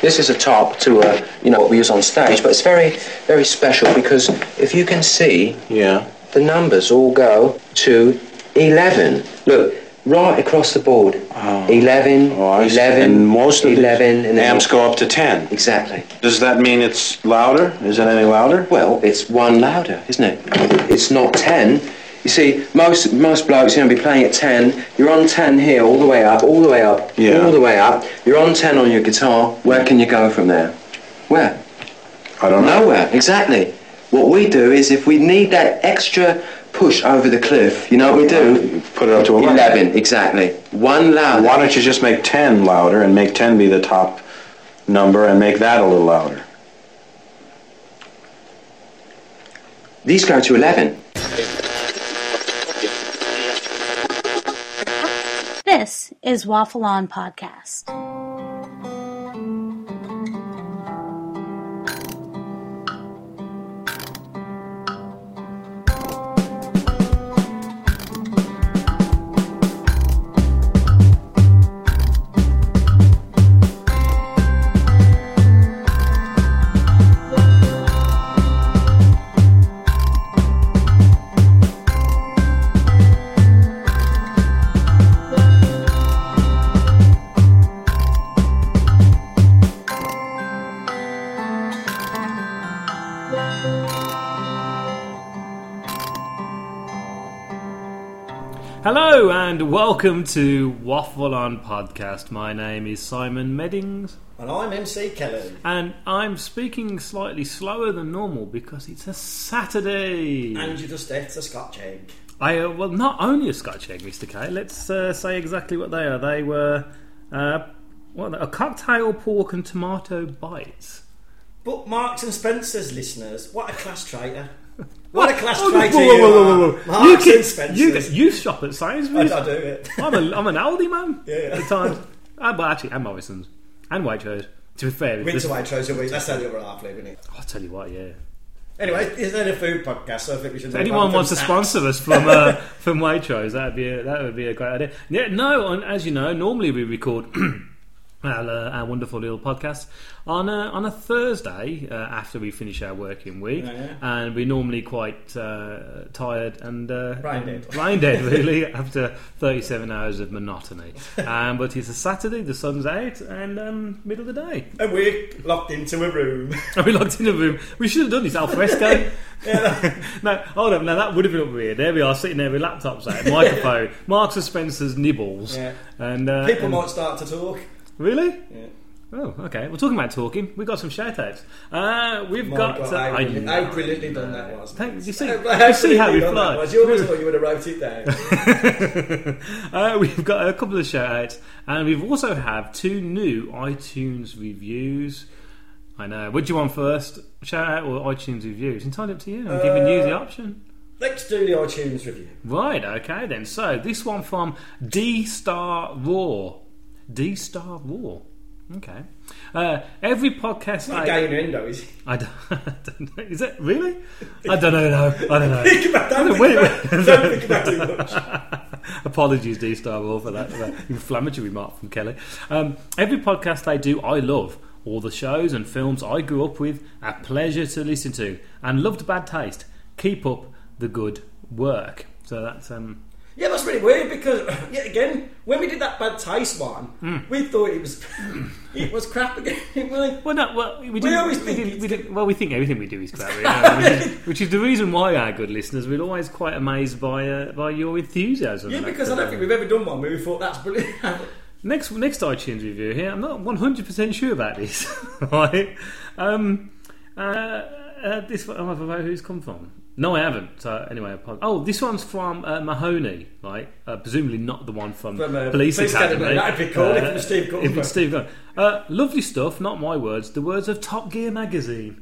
This is a top to a, you know, what we use on stage, but it's very, very special because if you can see, Yeah. the numbers all go to 11. Look, right across the board. 11, Oh, I 11, And most of 11, the and amps go up to 10. Exactly. Does that mean it's louder? Is it any louder? Well, it's one louder, isn't it? It's not 10. You see, most most blokes, you know, be playing at 10. You're on 10 here, all the way up, all the way up, Yeah. all the way up. You're on 10 on your guitar. Where can you go from there? Where? I don't know. Nowhere, exactly. What we do is if we need that extra push over the cliff, you know what we do? Put it up to 11. 11, exactly. One louder. Why don't you just make 10 louder and make 10 be the top number and make that a little louder? These go to 11. This is Waffle On Podcast. Hello and welcome to Waffle On Podcast. My name is Simon Meddings And I'm MC Kelly. and I'm speaking slightly slower than normal because it's a Saturday. And you just ate a scotch egg. I uh, well, not only a Scotch egg, Mr. K. Let's uh, say exactly what they are. They were uh, what a cocktail pork and tomato bites. But Marks and Spencer's listeners, what a class traitor. What a class Oh, whoa, you whoa, whoa, whoa, whoa. You, can, you, you shop at Sainsbury's. I, I do it. I'm, a, I'm an Aldi man. Yeah, yeah. At times. Ah, but actually, and Morrison's. And Waitrose. To be fair, Winter Waitrose a week. That's the other half isn't it? I'll tell you what, yeah. Anyway, is there a food podcast? So I think we should. If anyone wants to sponsor us from uh, from Waitrose, that'd be a, that would be a great idea. Yeah, no, and as you know, normally we record our, uh, our wonderful little podcast on a, on a Thursday uh, after we finish our working week, Yeah, yeah. and we're normally quite uh, tired and uh, Brain dead. brain dead really after thirty seven hours of monotony. um, but it's a Saturday, the sun's out, and um, middle of the day. And we're locked into a room. Are we locked in a room? We should have done this al fresco. no, hold up. Now that would have been weird. There we are, sitting there with laptops out, microphone, Marks and Spencer's nibbles, Yeah. and uh, People and- might start to talk. Really. Yeah. Oh, okay. We're talking about talking. We've got some shout outs. Uh, we've My got. God, uh, how, I how brilliantly done that was. Thank, you see, you see how we brilliantly done that fly. You almost thought you would have wrote it down. uh, we've got a couple of shout outs, and we've also have two new iTunes reviews. I know. What do you want first? Shout out or iTunes reviews? Entirely up to you. I'm giving you the Uh, option. Let's do the iTunes review. Right, okay then. So this one from D Star Raw. D Star War. Okay. Uh, every podcast Not I, innuendo, is it? I don't, I don't know. Is it really? I don't know. No, I don't know. Think about, don't, think Wait, about, don't think about too much. Apologies, D Star War, for that, that inflammatory remark from Kelly. Um, every podcast I do, I love. All the shows and films I grew up with, a pleasure to listen to, and loved bad taste. Keep up the good work. So that's um, Yeah, that's really weird because, yeah, again, when we did that bad taste one, Hmm. we thought it was it was crap again. Really? Well, no, well, we, didn't, always we, think didn't, we didn't, well, we think everything we do is crap, you know, which, is, which is the reason why our good listeners we're always quite amazed by uh, by your enthusiasm. Yeah, because I don't think we've ever done one where we thought that's brilliant. next next iTunes review here. I'm not 100 percent sure about this. right? Um, uh, uh, this I forgot who's come from. No, I haven't. So anyway, apologies. oh, this one's from uh, Mahoney, right? Uh, presumably not the one from, From, uh, Police, Police Academy. Academy. That'd be cool if it was Steve Gunn. If it's Steve Gunn. Uh, lovely stuff. Not my words. The words of Top Gear magazine.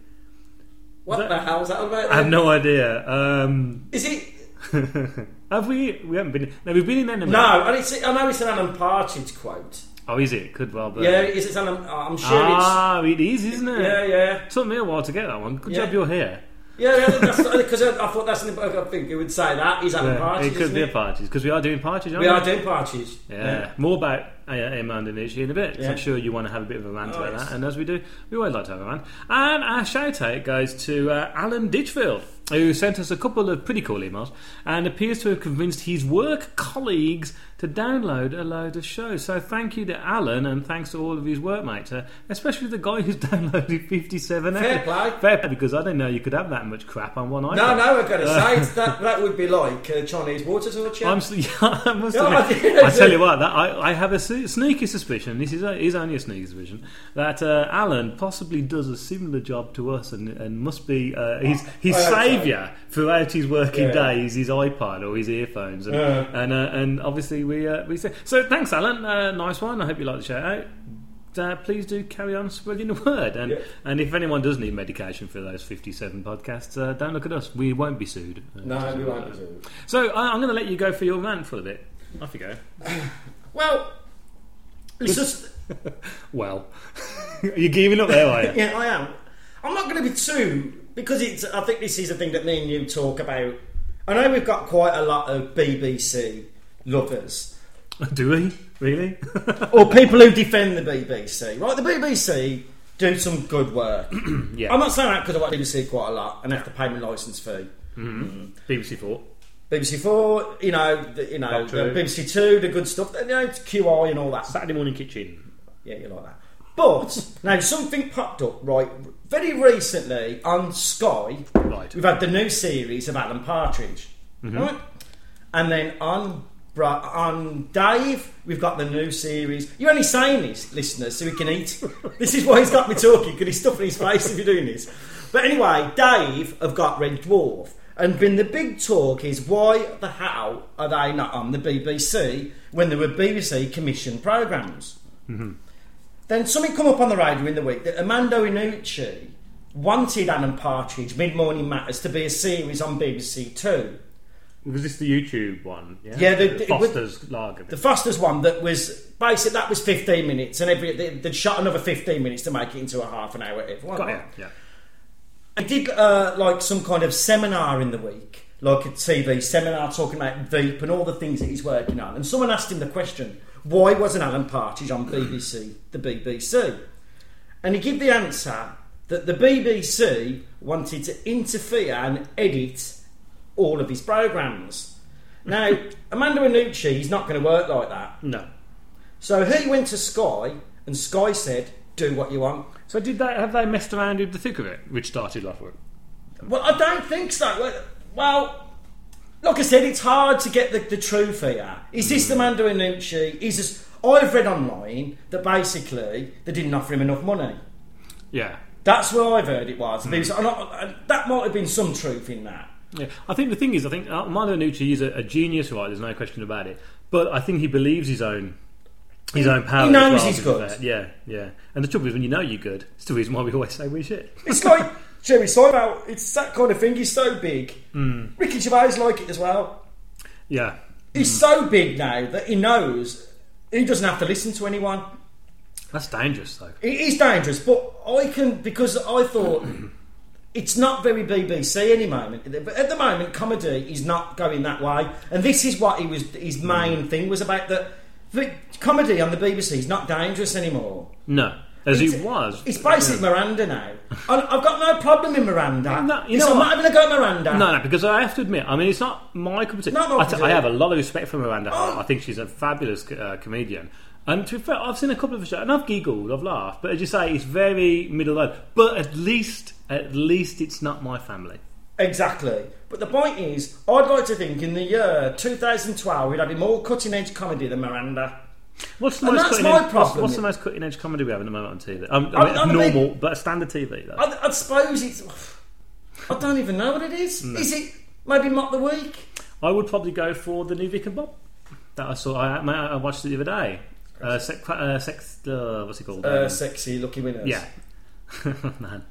what That- the hell's that about? I have no idea. Um, Is it? have we? We haven't been. No, we've been in Enemy. No, and it's, I know it's an Alan Partridge quote. Oh, is it? Could well be. Yeah, is it Alan? I'm sure Ah, it is, isn't it? it's. Yeah, yeah. Took me a while to get that one. Good Yeah. job you're here. Yeah, yeah, that's because I, I thought that's an, I think it would say that is Alan Yeah, Partridge. it could be a it? partridge because we are doing parties. Aren't We are doing parties. Yeah. more about uh, Armando Iannucci in a bit. Yeah. I'm sure you want to have a bit of a rant Oh, about yes. that, and as we do, we always like to have a rant. And our shout out goes to uh, Alan Ditchfield, who sent us a couple of pretty cool emails and appears to have convinced his work colleagues to download a load of shows. So thank you to Alan, and thanks to all of his workmates, uh, especially the guy who's downloaded 57 Fair episodes. play. Fair play, because I didn't know you could have that much crap on one iPhone. No, no, I've got to say it's that that would be like uh, Chinese water torture. I'm, yeah, I must admit, I tell you what, that, I, I have a sneaky suspicion. This is, a, is only a sneaky suspicion that uh, Alan possibly does a similar job to us, and, and must be uh, his his so. saviour throughout his working Yeah. day is his iPod or his earphones, and Yeah. and, uh, and obviously we uh, we say so. Thanks, Alan. Uh, nice one. I hope you like the shout out. Uh, please do carry on spreading the word, and Yeah. and if anyone does need medication for those fifty-seven podcasts, uh, don't look at us. We won't be sued. Uh, No, we like won't be sued. So I, I'm going to let you go for your rant for a bit. Off you go. Well, it's just Well, you're giving up there, are you? yeah, I am. I'm not going to be too because it's. I think this is a thing that me and you talk about. I know we've got quite a lot of BBC lovers Do we really? or people who defend the BBC. Right, the BBC do some good work. yeah. I'm not saying that because I watch BBC quite a lot and have to pay my licence fee. BBC Four. BBC Four, you know, the, you know, the BBC Two, the good stuff. You know, it's QI and all that. Saturday Morning Kitchen. Yeah, you like that. But now something popped up right very recently on Sky. Right. We've had the new series of Alan Partridge, Mm-hmm. right? And then on Bra- on Dave, we've got the new series. You're only saying this, listeners, so he can eat. this is why he's got me talking because he's stuffing his face if you're doing this. But anyway, Dave have got Red Dwarf, and been the big talk is why the hell are they not on the BBC when there were BBC commissioned programs? Mm-hmm. Then something come up on the radio in the week that Armando Iannucci wanted Alan Partridge Mid Morning Matters to be a series on BBC Two. Was this the YouTube one? Yeah. Yeah, the- the- Foster's Lager. The Foster's one that was basic that was 15 minutes, and every they, they'd shot another 15 minutes to make it into a half an hour. Everyone. Got it. Yeah. I did uh, like some kind of seminar in the week, like a TV seminar talking about Veep and all the things that he's working on. And someone asked him the question, why wasn't Alan Partridge on BBC, the BBC? And he gave the answer that the BBC wanted to interfere and edit all of his programmes. Now, Armando Iannucci, he's not going to work like that. No. So he went to Sky, and Sky said, do what you want. So did they have they messed around with the thick of it, which started with? Well, I don't think so. Well- Well, like I said, it's hard to get the, the truth here. Is this mm. the Mando Iannucci? Is this? I've read online that basically they didn't offer him enough money. Yeah. That's where I've heard it was. Because- and and that might have been some truth in that. Yeah, I think the thing is, I think uh, Armando Iannucci is a, a genius, right? There's no question about it. But I think he believes his own his own power. he knows well, he's good. fair. Yeah, yeah. And the trouble is, when you know you're good, it's the reason why we always say we're shit. It's like Jerry Seinfeld. It's that kind of thing. He's so big. Ricky Gervais like it as well. Yeah, He's so big now that he knows he doesn't have to listen to anyone. that's dangerous, though. It is dangerous, but I can because I thought it's not very BBC any moment. But at the moment, comedy is not going that way, and this is what he was. His main thing was about that. The comedy on the BBC is not dangerous anymore. No, as It's- it was. It's basically Miranda now. I've got no problem in Miranda. No, you know I'm not having a go at Miranda. No, no, because I have to admit, I mean, it's not my cup of tea. Not my I, t- I have a lot of respect for Miranda. Oh. I think she's a fabulous uh, comedian. And to be fair, I've seen a couple of shows, and I've giggled, I've laughed. But as you say, it's very middle road. But at least, at least, it's not my family. Exactly. But the point is, I'd like to think in the year 2012 we'd have more cutting edge comedy than Miranda. What's the And most that's my edge, problem. what's the most cutting edge comedy we have at the moment on TV? Um, I I- mean, I mean- normal, but a standard TV. Though. I, I suppose it's. I don't even know what it is. Is it maybe Mock the Week? I would probably go for the new Vic and Bob that I saw. I, I watched it the other day. Uh, sec, uh, sex, uh, what's it called? Uh, Um, sexy Lucky Winners. yeah, man,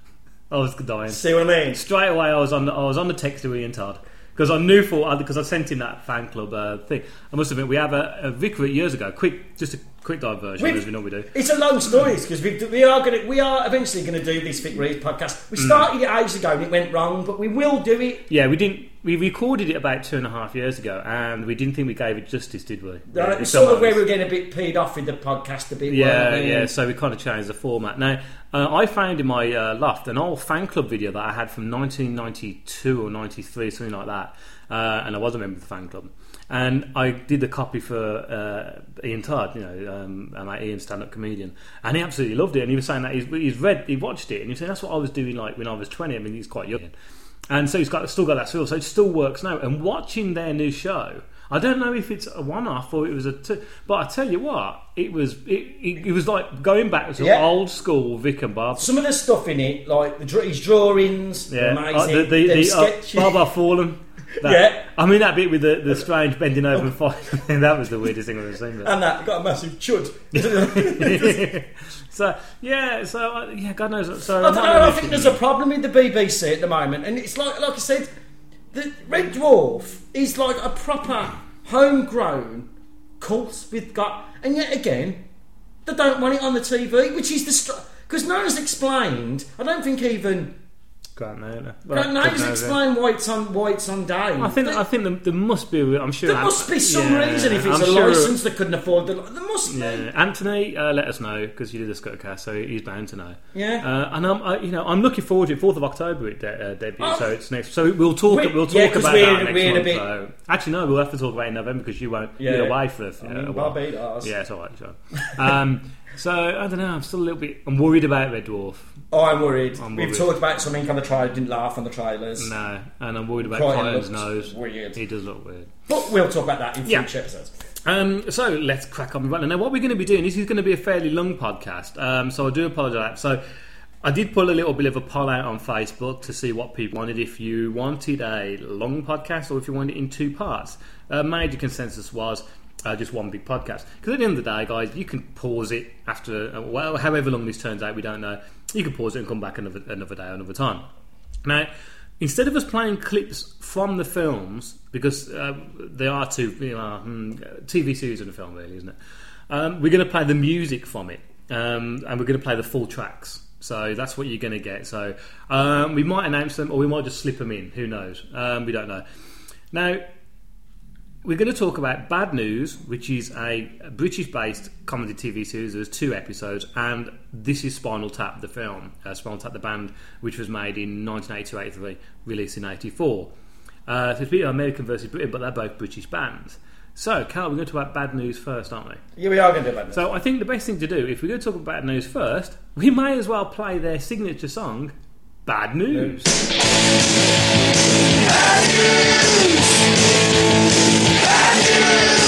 I was dying. See what I mean? Straight away, I was on. The, I was on the text to Ian Todd because I knew for because I sent him that fan club uh, thing. I must admit, we have a, a years ago. Quick, just a quick diversion We've- as we normally do. It's a long story because we, we are going to we are eventually going to do this Vic Reeves podcast. Mm. We started it ages ago and it went wrong, but we will do it. Yeah, we didn't. we recorded it about two and a half years ago, and we didn't think we gave it justice, did we? Yeah, it's sort of where we were getting a bit peed off with the podcast a bit. Yeah, we? yeah. So we kind of changed the format. Now, uh, I found in my uh, loft an old fan club video that I had from 1992 or 93, something like that, uh, and I was a member of the fan club. And I did the copy for uh, Ian Todd, you know, um, my Ian stand-up comedian, and he absolutely loved it. And he was saying that he's, he's read, he watched it, and he was saying that's what I was doing like when I was 20. I mean, he's quite young, and so he's got still got that feel. So it still works now. And watching their new show. I don't know if it's a one-off or it was a two, but I tell you what, it was it, it, it was like going back to Yeah. old school Vic and Bob. Some of the stuff in it, like the, his drawings, Yeah, amazing. Uh, the the, them the uh. Bob Fallen. That- Yeah. I mean that bit with the, the strange bending over and fighting. that was the weirdest thing I've ever seen. and that got a massive chud. so yeah, so uh, yeah, God knows. So I don't know. I think there's a problem with the BBC at the moment, and it's like, like I said, the Red Dwarf is like a proper homegrown cult with got, and yet again, they don't want it on the TV, which is the because no one's explained. I don't think even Grant Naylor. no one's explained why it's on why it's on Dave. I think There- I think there, there must be. I'm sure there Ant- must be some yeah, reason if it's I'm a sure- license they couldn't afford the. There must be. Yeah, Anthony, uh, let us know because you did the Scuttercast, so he's bound to know. Yeah. uh, and I'm, I, you know, I'm looking forward to it. Fourth of October it de- uh, debuts, Oh. so it's next. So we'll talk. We- we'll talk yeah, about we're- that next we're a month. bit- so. Actually, no, we'll have to talk about it in November because you won't. Yeah. You're away for a, I a mean, while. Barbados. Yeah, it's all right. So, um, so I don't know. I'm still a little bit. I'm worried about Red Dwarf. Oh, I'm worried. I'm We've worried. talked about something on the trailer. Didn't laugh on the trailers. No, and I'm worried about Kryten Kryten's looks nose. weird. He does look weird. But we'll talk about that in Yeah. future episodes. Um, so let's crack on with running. Now, what we're going to be doing, this is going to be a fairly long podcast, um, so I do apologise. So I did pull a little bit of a poll out on Facebook to see what people wanted. If you wanted a long podcast or if you wanted it in two parts, uh, major consensus was uh, just one big podcast. Because at the end of the day, guys, you can pause it after, uh, well, however long this turns out, we don't know. You can pause it and come back another, another day, another time. Now, instead of us playing clips from the films, because uh, they are two you know, hmm, TV series and a film, really, isn't it? Um, we're going to play the music from it, um, and we're going to play the full tracks. So that's what you're going to get. So um, we might announce them, or we might just slip them in. Who knows? Um, we don't know. Now, we're going to talk about Bad News, which is a British-based comedy TV series. There's two episodes, and this is Spinal Tap, the film, uh, Spinal Tap, the band, which was made in 1982-83, released in '84. Uh, so it's been American versus Britain, but they're both British bands. So, Carl, we're going to talk about Bad News first, aren't we? Yeah, we are going to do that. So, I think the best thing to do, if we're going to talk about Bad News first, we may as well play their signature song, Bad News. Omega was avenger!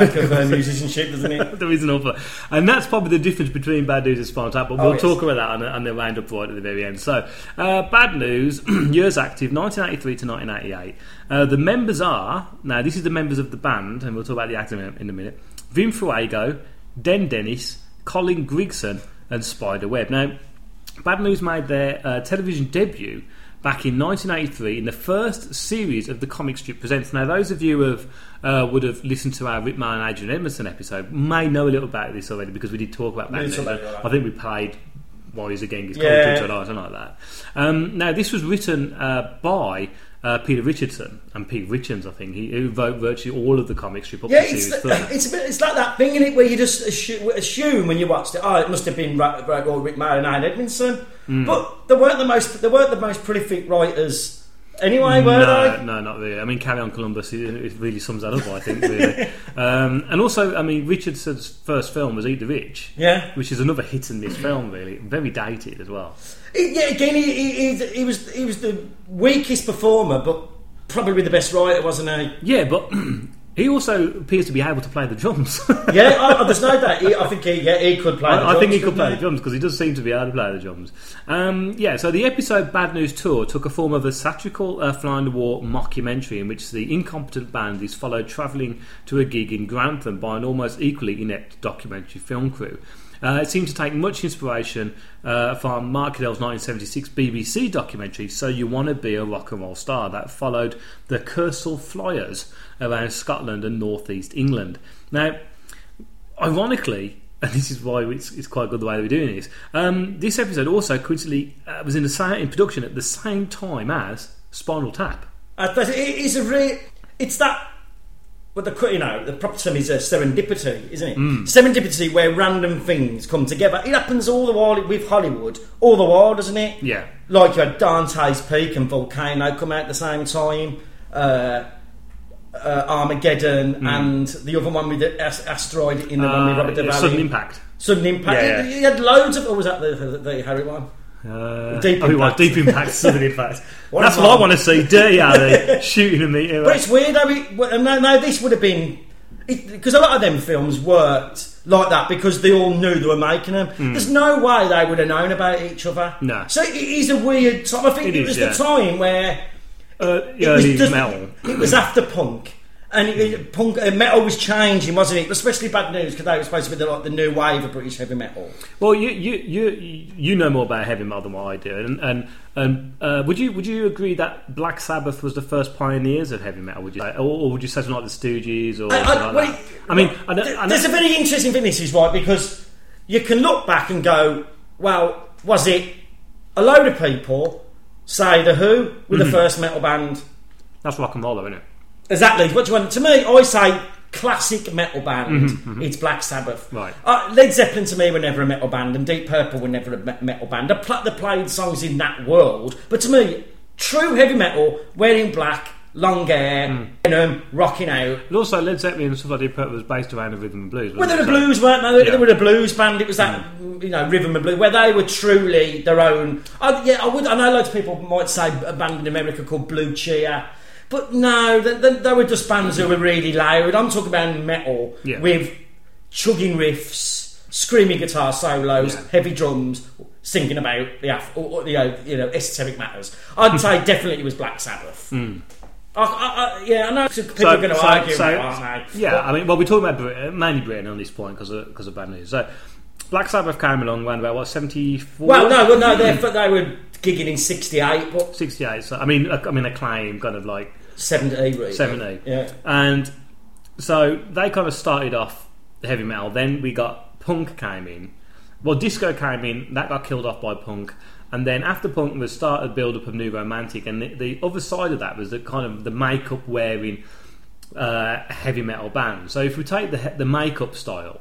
Lack of uh, musicianship, doesn't it? there is an offer, and that's probably the difference between bad news and Spinal Tap. But we'll Oh, yes. talk about that on on the roundup right at the very end. So, uh, bad news: years active, 1983 to 1988. Uh, the members are now. This is the members of the band, and we'll talk about the acting in, in a minute. Vim Fuego, Den Dennis, Colin Grigson, and Spider Webb. Now, Bad News made their uh, television debut back in 1983 in the first series of the comic strip presents. Now, those of you who uh, would have listened to our Rik Mayall and Adrian Edmondson episode may know a little about this already because we did talk about Bad We News. about that. I think we played Warriors of Genghis Khan Yeah. or something like that. Um, now, this was written uh, by. Uh, Peter Richardson and Pete Richards, I think, he, who wrote virtually all of the comic strip up Yeah, to it's, the- it's a bit. It's like that thing in it where you just assume, assume when you watched it. Oh, it must have been Ra- Ra- well, Rik Mayall and Ian Edmondson, Hmm. but they weren't the most. They weren't the most prolific writers anyway, were no, they? no, not really. I mean, Carry On Columbus, it, really sums that up, I think, really. um, and also, I mean, Richardson's first film was Eat the Rich, Yeah. which is another hit and miss film, really. Very dated as well. Yeah. Again, he, he, he, he was he was the weakest performer, but probably the best writer, wasn't he? Yeah, but he also appears to be able to play the drums. Yeah, I, I, there's no doubt. He, I think he, yeah, he could play. the I, I think he drums, could play the drums because he does seem to be able to play the drums. Um, yeah, so the episode Bad News Tour took a form of a satirical uh, fly in the war mockumentary in which the incompetent band is followed travelling to a gig in Grantham by an almost equally inept documentary film crew. Uh, it seemed to take much inspiration uh, from Mark Kidel's 1976 BBC documentary, So You Want to Be a Rock and Roll Star, that followed the Kursaal Flyers around Scotland and northeast England. Now, ironically, and this is why it's, it's quite good the way we're doing this. Um, this episode also coincidentally uh, was in the same in production at the same time as Spinal Tap. Uh, it is a re- It's that. But the you know the proper term is a serendipity, isn't it? Mm. Serendipity where random things come together. It happens all the while with Hollywood, all the while, doesn't it? Yeah. Like you had Dante's Peak and Volcano come out at the same time. Uh, uh, Armageddon Mm. and the other one with the as- asteroid in the one with Uh, Robert De Niro. sudden impact. Sudden impact. Yeah, yeah. You had loads of. Or was that the, the, the Harry one? Uh, Deep oh, Impact. deep impact, sudden impact. What That's what I want to see. Dirty Harry shooting at me. But it's weird how it. well, No, no, this would have been because a lot of them films worked like that because they all knew they were making them. There's no way they would have known about each other. No. So it is a weird time. I think It it, is, was yeah. the time where uh, it early was just- metal. It was after punk. And it, it- punk uh, metal was changing, wasn't it? Especially bad news because they were supposed to be the, like the new wave of British heavy metal. Well, you you you you know more about heavy metal than what I do, and and, and uh, would you would you agree that Black Sabbath was the first pioneers of heavy metal? Would you, say? or, or would you say something like the Stooges or I- I- like well? I mean, I Th- I There's a very interesting thing, this is right, because you can look back and go, well, was it a load of people, say The Who, with Mm-hmm. the first metal band? that's rock and roll, though, isn't it? Exactly. What do you want? To me, I say classic metal band. It's Black Sabbath. Mm-hmm, Right. Uh, Led Zeppelin to me were never a metal band, and Deep Purple were never a me- metal band. They, pl- they played songs in that world, but to me, true heavy metal, wearing black, long hair, Mm. venom, rocking out. And also, Led Zeppelin and stuff like Deep Purple was based around the rhythm and blues. Well, they were? So- blues, weren't they? They Yeah. Mm. were a blues band. It was that you know rhythm and blues where they were truly their own. I, yeah, I would. I know loads of people might say a band in America called Blue Cheer, but no, they, they, they were just bands who were really loud. I'm talking about metal Yeah. with chugging riffs, screaming guitar solos, Yeah. heavy drums, singing about the af- or, or, you know you know esoteric matters. I'd say definitely it was Black Sabbath. I, I, I, yeah, I know people are going to argue, Hmm. so- aren't they? yeah, But- I mean, well, we're talking about Brit- mainly Britain on this point because of, because of bad news. So, Black Sabbath came along around about what seventy four. Well, no, well, no, they they were gigging in '68, but sixty eight. So, I mean, I, I mean, a claim kind of like '70, really. 70. Yeah. And so they kind of started off heavy metal. Then we got punk came in. Well, disco came in. That got killed off by punk. And then after punk was started build up of new romantic. And the, the other side of that was the kind of the makeup wearing uh, heavy metal band. So if we take the the makeup style,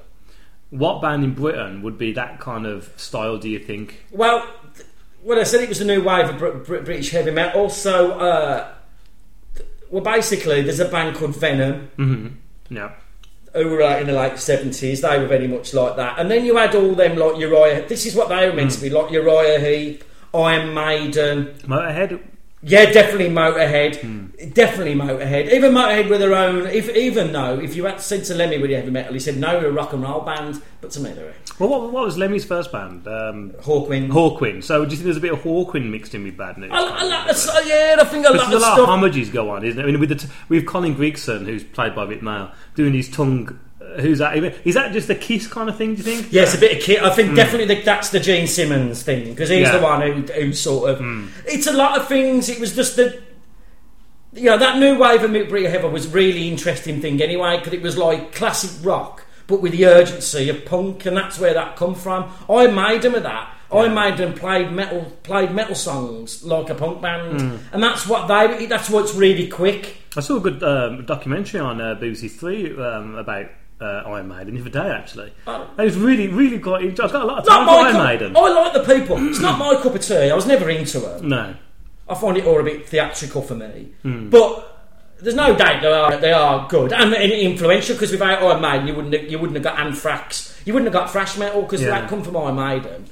what band in Britain would be that kind of style? Do you think? Well, well, I said it was a new wave of Br- Br- British heavy metal. So, uh, well, basically, there's a band called Venom Yeah. Who were out in the late seventies. They were very much like that. And then you had all them like Uriah. This is what they were meant to be like Uriah Heep, Iron Maiden. Motorhead. Yeah, definitely Motorhead. Hmm. Definitely Motorhead. Even Motorhead with their own. If even though, if you had said to Lemmy with heavy metal, he said no, we're a rock and roll band. But to me, they're Well, what, what was Lemmy's first band? Um, Hawkwind. Hawkwind. So do you think there's a bit of Hawkwind mixed in with Bad News? I, I like the, yeah, I think a Because lot there's a lot stuff. of homages go on, isn't it? I mean, with the t- with Colin Grigson, who's played by Rik Mayall, doing his tongue. Who's that? Is that just a kiss kind of thing? Do you think? Yeah, it's a bit of kiss. I think definitely the, that's the Gene Simmons thing because he's. Yeah. The one who, who sort of. It's a lot of things. It was just the. You know, that new wave of Mick Breeder Heather was a really interesting thing anyway because it was like classic rock but with the urgency of punk and that's where that come from. Iron Maiden of that. Iron Maiden played metal played metal songs like a punk band Hmm. and that's what they that's what's really quick. I saw a good um, documentary on uh, Three um, about uh, Iron Maiden the other day, actually. Oh. And it's really, really quite. I've got a lot of time for Iron cup, Maiden. I like the people. It's not my cup of tea. I was never into it. No, I find it all a bit theatrical for me. Hmm. But there's no doubt they are they are good and, influential because without Iron Maiden you wouldn't have, you wouldn't have got Anthrax, you wouldn't have got thrash metal because Yeah. that come from Iron Maiden.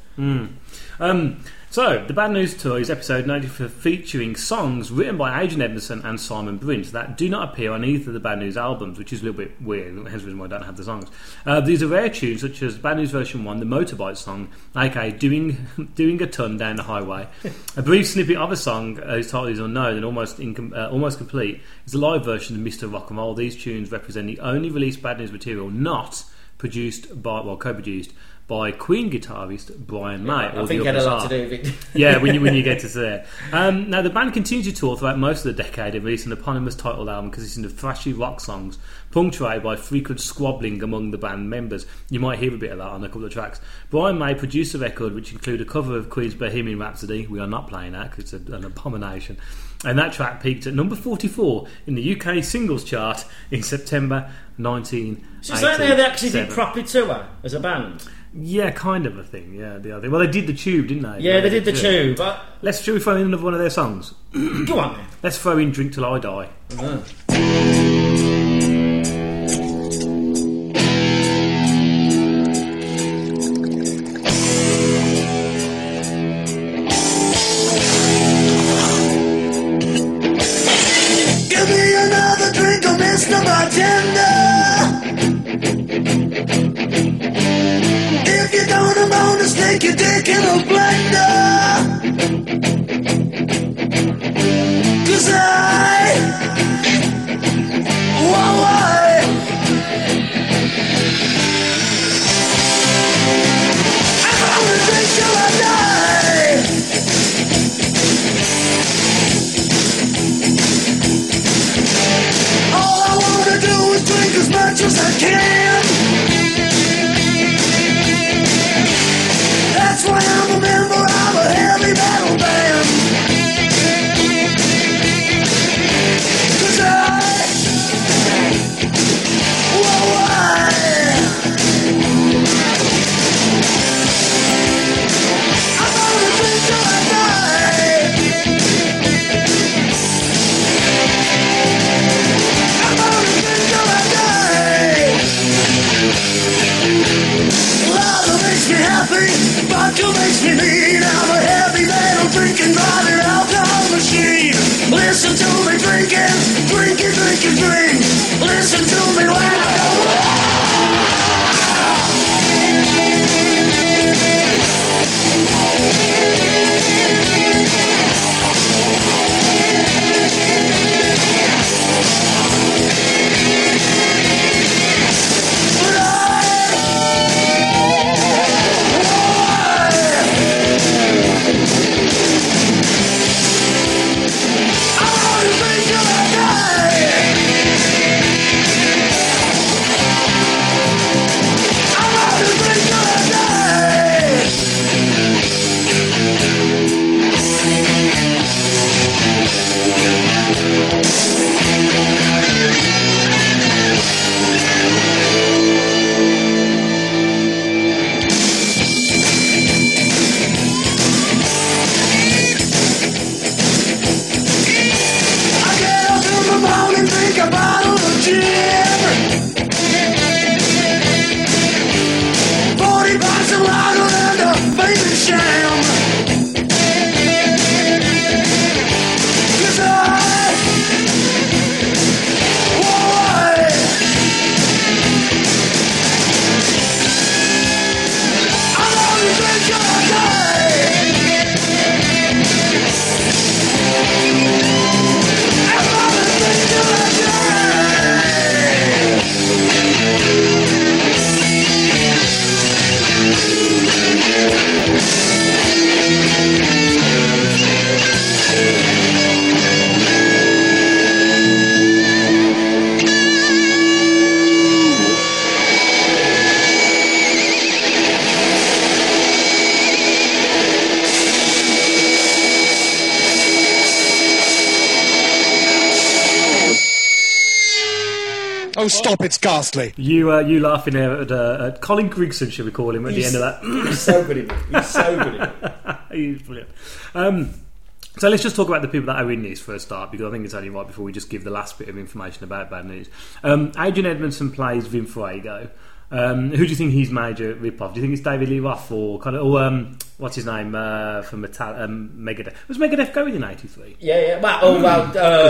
Um, so, the Bad News Tour is episode 94 featuring songs written by Adrian Edmondson and Simon Brint that do not appear on either of the Bad News albums, which is a little bit weird, hence the reason why I don't have the songs. Uh, these are rare tunes such as Bad News Version 1, the Motorbike song, aka Doing, doing a Ton Down the Highway. a brief snippet of a song uh, whose title is unknown and almost, incom- uh, almost complete is a live version of Mr. Rock and Roll. These tunes represent the only released Bad News material not produced by, well, co-produced by Queen guitarist Brian May. I or think the it had a lot to do with it. yeah, when you when you get to there. Um, now the band continued to tour throughout most of the decade and released an eponymous title album consisting of thrashy rock songs, punctuated by frequent squabbling among the band members. You might hear a bit of that on a couple of tracks. Brian May produced a record which included a cover of Queen's Bohemian Rhapsody. We are not playing that because it's a, an abomination. And that track peaked at number 44 in the UK singles chart in September 1987. So is that they actually did proper tour as a band? Yeah, kind of a thing. Yeah, the other. Well, they did the tube, didn't they? Yeah, they did the tube. But Let's shall we throw in another one of their songs? go on then. Let's throw in "Drink Till I Die." Give ghastly. You uh, you laughing there at, uh, at Colin Grigson, should we call him, at He's- the end of that? He's so good at it. He's so good at it. He's brilliant. Um, so let's just talk about the people that are in this for a start, because I think it's only right before we just give the last bit of information about bad news. Um, Adrian Edmondson plays Vim Fuego. Um, who do you think he's major rip-off? Do you think it's David Lee Roth or kind of, or um, what's his name uh, from Metal- um, Megadeth? Was Megadeth going in '83? Yeah, yeah. Well, oh, well.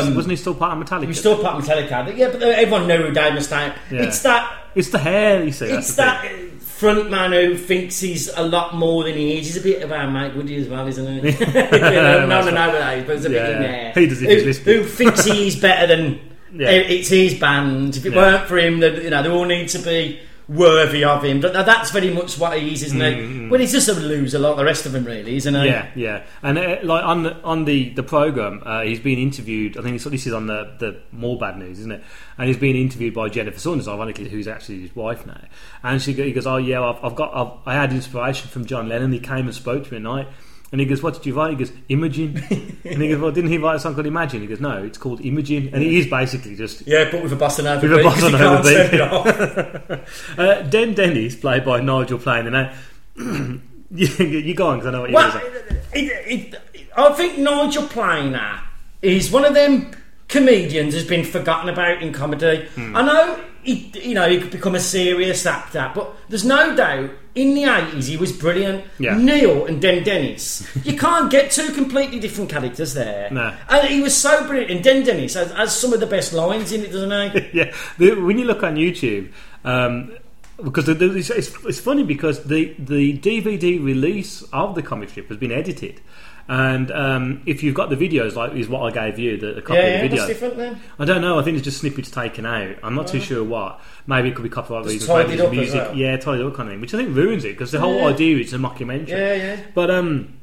Um, Wasn't he still part of Metallica? he was still part of Metallica. Yeah, but everyone knew who Dave Mustaine. Yeah. It's that. It's the hair, you see. It's that front man who thinks he's a lot more than he is. He's a bit of our Mike Woody as well, isn't he? You know, no, no, no, but there's a bit Yeah, in there. He does if who, who thinks he's better than Yeah. it's his band. If it weren't for him, then, you know, they all need to be worthy of him. But that's very much what he is, isn't he? Well, he's just a loser like the rest of them, really, isn't he? Mm-hmm. Yeah, yeah, and uh, like on the on the the program, uh, he's been interviewed. I think this is on the the more bad news, isn't it? And he's being interviewed by Jennifer Saunders, ironically, who's actually his wife now. And she he goes, "Oh yeah, I've, I've got I've, I had inspiration from John Lennon. He came and spoke to me at night." And he goes, "What did you write?" He goes, "Imogen." and he goes, "Well, didn't he write a song called Imagine?" He goes, "No, it's called Imogen." And it is basically just Yeah, but with a Bossa Nova With a beat, 'cause Bossa he Nova can't beat. turn it uh, Den Dennis, played by Nigel playing the name. you, you go on because I know what you're Well, going it, it, it, I think Nigel Planer is one of them comedians who's been forgotten about in comedy. Hmm. I know he, you know, he could become a serious actor, but there's no doubt in the eighties he was brilliant. Yeah. Neil and Den Dennis, you can't get two completely different characters there. No. and he was so brilliant. And Den Dennis has, has some of the best lines in it, doesn't he? yeah, the, when you look on YouTube, um, because the, the, it's, it's, it's funny because the the DVD release of the comic strip has been edited, and um, if you've got the videos, like is what I gave you, the, the copy yeah, of yeah, the what's video. different then? I don't know. I think it's just snippets taken out. I'm not too sure what. Maybe it could be copyright reasons. tidied Maybe up music. well. Yeah, tidied up kind of thing, which I think ruins it because the whole Yeah. idea is a mockumentary. Yeah, yeah. But um,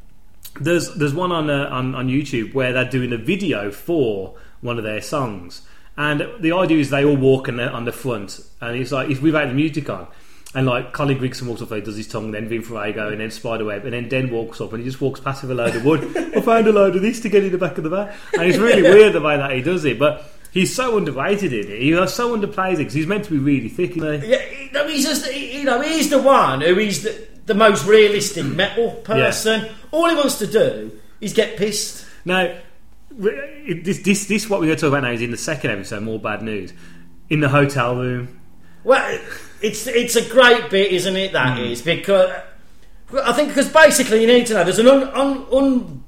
there's there's one on, uh, on on YouTube where they're doing a video for one of their songs, and the idea is they all walk on the, on the front, and it's like it's without the music on. And like Colin Grigson walks up there, does his tongue, then Vim Fuego, and then Spiderweb, and then Den walks up and he just walks past with a load of wood. I found a load of this to get in the back of the van, and it's really weird the way that he does it. But he's so underrated in it. He so underplays it because he's meant to be really thick. Isn't he? Yeah, he- he's just you know he's the one who is the, the most realistic metal person. All he wants to do is get pissed. Now, this, this, this, what we're going to talk about now is in the second episode, more bad news. In the hotel room. Well, it's it's a great bit, isn't it? That Hmm. is because I think because basically you need to know there's an un, un, un,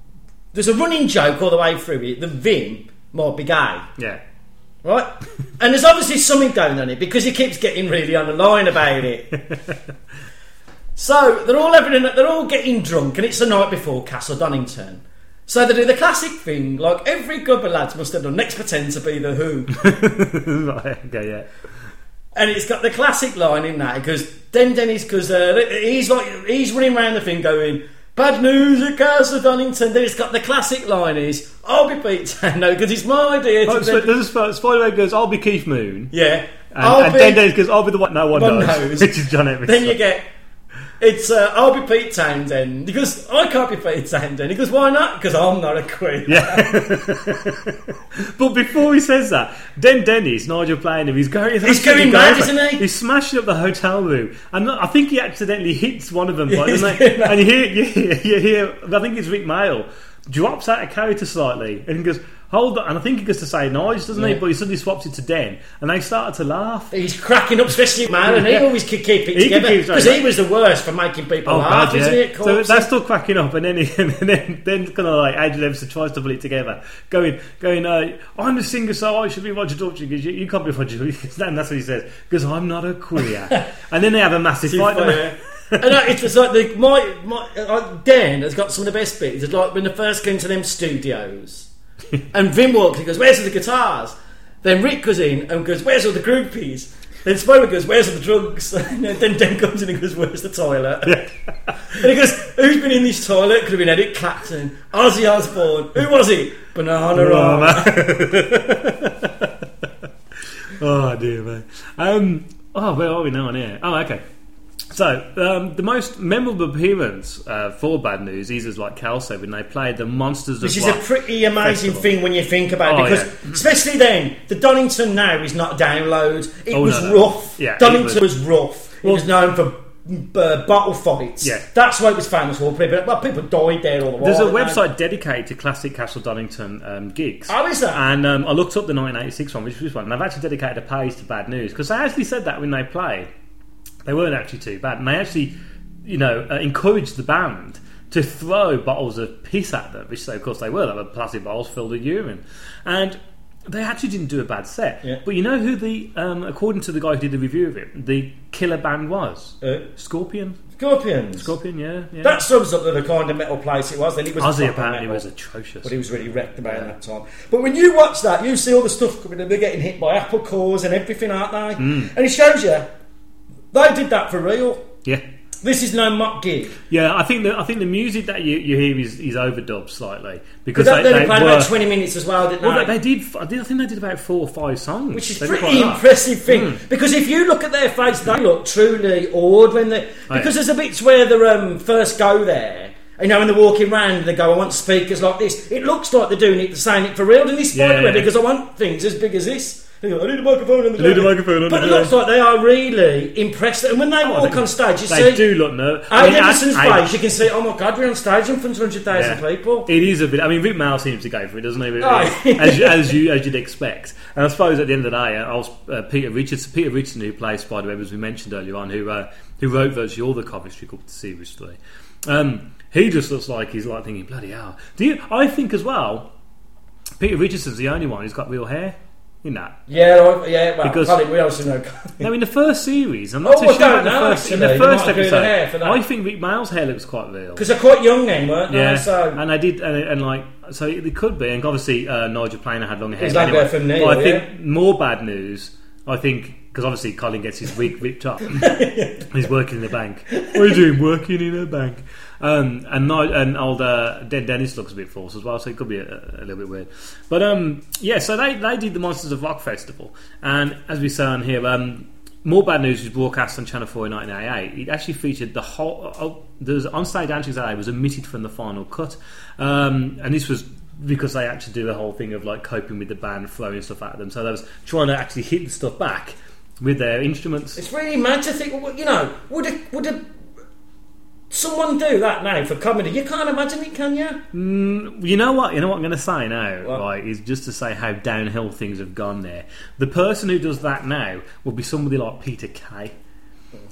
there's a running joke all the way through it. The Vim might be gay, Yeah. right? and there's obviously something going on it because he keeps getting really on the line about it. So they're all having, they're all getting drunk, and it's the night before Castle Donington. So they do the classic thing, like every of lads must have done. Next, pretend to be the Who, okay, yeah. And it's got the classic line in that because then Dennis, because uh, he's like he's running around the thing going. Bad news at Castle Donington. Then it's got the classic line is, I'll be Pete no, because it's my idea to Oh, so a Sp- Spider-Man goes, I'll be Keith Moon. Yeah. And, I'll and be- then Dennis goes, I'll be the one no one, One knows. knows. Which is John Evans. Then you get it's uh, I'll be Pete Townshend because I can't be Pete Townshend. He goes, why not? Because I'm not a queen. But before he says that, Den Dennis, Nigel playing him, he's going. He's, He's going mad, isn't he? He's smashing up the hotel room, and I think he accidentally hits one of them. By, he's doesn't going he? mad. and you hear, you hear, you hear, I think it's Rik Mayall drops out of character slightly, and he goes, "Hold on!" And I think he goes to say Nigel, doesn't he? Yeah. But he suddenly swaps it to Den, and they started to laugh. He's cracking up, especially man, and he always could keep it He together because he was the worst for making people Oh laugh, god, yeah. isn't it? So that's still cracking up, and then he, and then then kind of like Adrian Edmondson tries to pull it together, going going. Uh, I'm the singer, so I should be Roger Daltrey because you, you can't be Roger. Daltrey." And that's what he says because I'm not a queer. and then they have a massive fight. don't they? fair. and uh, it's just like the, my my uh, Dan has got some of the best bits. It's like when they first came to them studios, and Vim walks. He goes, "Where's all the guitars?" Then Rick goes in and goes, "Where's all the groupies?" Then Spider goes, "Where's all the drugs?" And then Dan comes in and goes, "Where's the toilet?" and he goes, "Who's been in this toilet?" Could have been Eric Clapton, Ozzy Osbourne. Who was it? Bananarama. oh dear man. Um, oh, where are we now on here? Oh, okay. So um, the most memorable appearance uh, for Bad News is as like Cal said when they played the Monsters Which of is a pretty amazing festival. thing when you think about Oh, it, because yeah. especially then, the Donington now is not download. It Oh, was no, no. rough. Yeah, Donington was- was, rough. It Well- was known for uh, bottle fights. Yeah. that's what it was famous for. People, well, people died there all the while. There's a website dedicated to classic Castle Donington um, gigs. Oh, is there? And um, I looked up the 1986 one, which was one, and I've actually dedicated a page to Bad News because they actually said that when they played, they weren't actually too bad, and they actually, you know, uh, encouraged the band to throw bottles of piss at them, which of course they were. They were plastic bottles filled with urine, and they actually didn't do a bad set. Yeah. But you know who the, um, according to the guy who did the review of it, the killer band was Uh, Scorpion. Scorpions. Scorpion, yeah, yeah. That sums up the kind of metal place it was. Then it was Ozzy apparently metal. was atrocious. But he was really wrecked about that time. But when you watch that, you see all the stuff coming they're getting hit by apple cores and everything, aren't they? Mm. And it shows you they did that for real. yeah. This is no muck gig. Yeah, I think the I think the music that you, you hear is, is overdubbed slightly because they, they, they played were. about 20 minutes as well, didn't well, they? they, they did. I think they did about four or five songs, Which is They pretty impressive thing. Mm. Because if you look at their face, they look truly awed when they. Oh. Because there's a bits where they um, first go there. You know, when they're walking around they go, I want speakers like this. It looks like they're doing it, they're saying it for real. And this Yeah, spider yeah. because I want things as big as this. Go, I need a microphone on the I need a microphone on But the it looks like they are really impressed. And when they Oh, walk they- on stage, you They see. do look nervous. Ade Edmondson's I- I- face, you can see, oh my god, we're on stage in front of 100,000 Yeah. people. It is a bit. I mean, Rik Mayall seems to go for it, doesn't he? Oh. as, you, as you as you'd expect. And I suppose at the end of the day, I was uh, Peter Richardson. Peter Richardson, who plays Spiderweb, as we mentioned earlier on, who uh, who wrote virtually all the Coventry Cup series three. Um, he just looks like he's like thinking, bloody hell. Do you? I think as well. Peter Richardson's the only one who's got real hair in that. Yeah, I- yeah, well, Because- Colin, we also know. Now, in the first series, I'm not Oh, too I sure about the know, first. in the first episode, hair for that. I think Rik Mayall's hair looks quite real. Because they're quite young then, weren't they? Yeah, So, and I did, and, and like, so it could be, and obviously uh, Nigel Planer had longer hair. He's anyway. from Neil, but I think yeah. more bad news. I think because obviously Colin gets his wig ripped up. He's working in the bank. What are you doing? Working in a bank. Um, and Ni- and old uh, Den- Dennis looks a bit false as well, so it could be a, a little bit weird. But um, yeah, so they they did the Monsters of Rock festival, and as we say on here. Um, more Bad News was broadcast on Channel 4 in 1988. It actually featured the whole. Oh, the onstage that was omitted from the final cut. Um, and this was because they actually do the whole thing of like coping with the band, throwing stuff at them. So they was trying to actually hit the stuff back with their instruments. it's really mad to think, you know, would a, would a, someone do that now for comedy? You can't imagine it, can you? Mm, you know what? You know what I'm going to say now, What? right? Is just to say how downhill things have gone there. The person who does that now will be somebody like Peter Kay,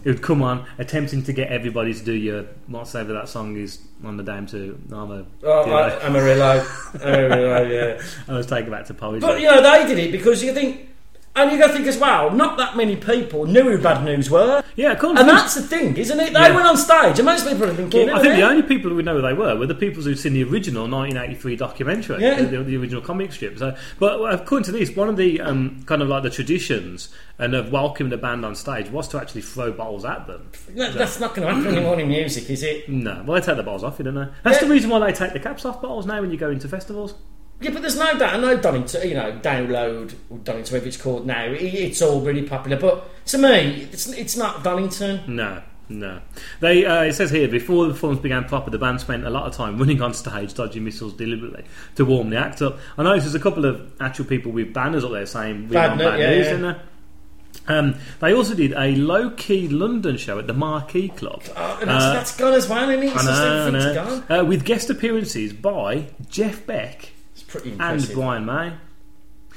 who'd come on attempting to get everybody to do your whatever that song is on the down to. Oh, I'm a, Oh, I, Amarillo. Amarillo, yeah. I was taking back to poetry. But, you know, they did it because you think, and you got to think as well, not that many people knew who Bad News were. yeah, cool. And that's the thing, isn't it? They Yeah. went on stage, and most people are thinking, Well, I think the only people who would know who they were were the people who'd seen the original 1983 documentary, Yeah. the, the original comic strip. So, but according to this, one of the um, kind of like the traditions and of welcoming the band on stage was to actually throw bottles at them. That- that's not going to happen anymore in music, is it? No, well, they take the bottles off you, don't they? That's Yeah. the reason why they take the caps off bottles now when you go into festivals. Yeah, but there's no doubt. I know Donington, you know, download or Donington, whatever it's called now. It, it's all really popular, but to me, it's it's not Donington. No, no. They uh, it says here before the performance began proper, the band spent a lot of time running on stage, dodging missiles deliberately to warm the act up. I noticed there's a couple of actual people with banners up there saying "We Bad bad yeah, news" yeah. in there. Um, they also did a low key London show at the Marquee Club. Oh, that's, Uh, that's gone as well, isn't it? I just know, I know. gone. Uh, with guest appearances by Jeff Beck It's pretty and. Brian May.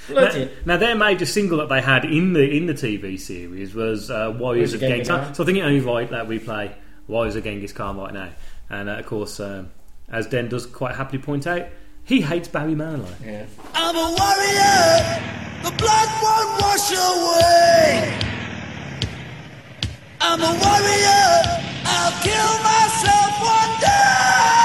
Now, now, their major single that they had in the in the TV series was uh, Warriors of Genghis Genghis Khan. Khan. So I think it only right that we play Warriors of Genghis Khan right now. And uh, of course, um, as Den does quite happily point out, he hates Barry Manilow. yeah. I'm a warrior. The blood won't wash away. I'm a warrior. I'll kill myself one day.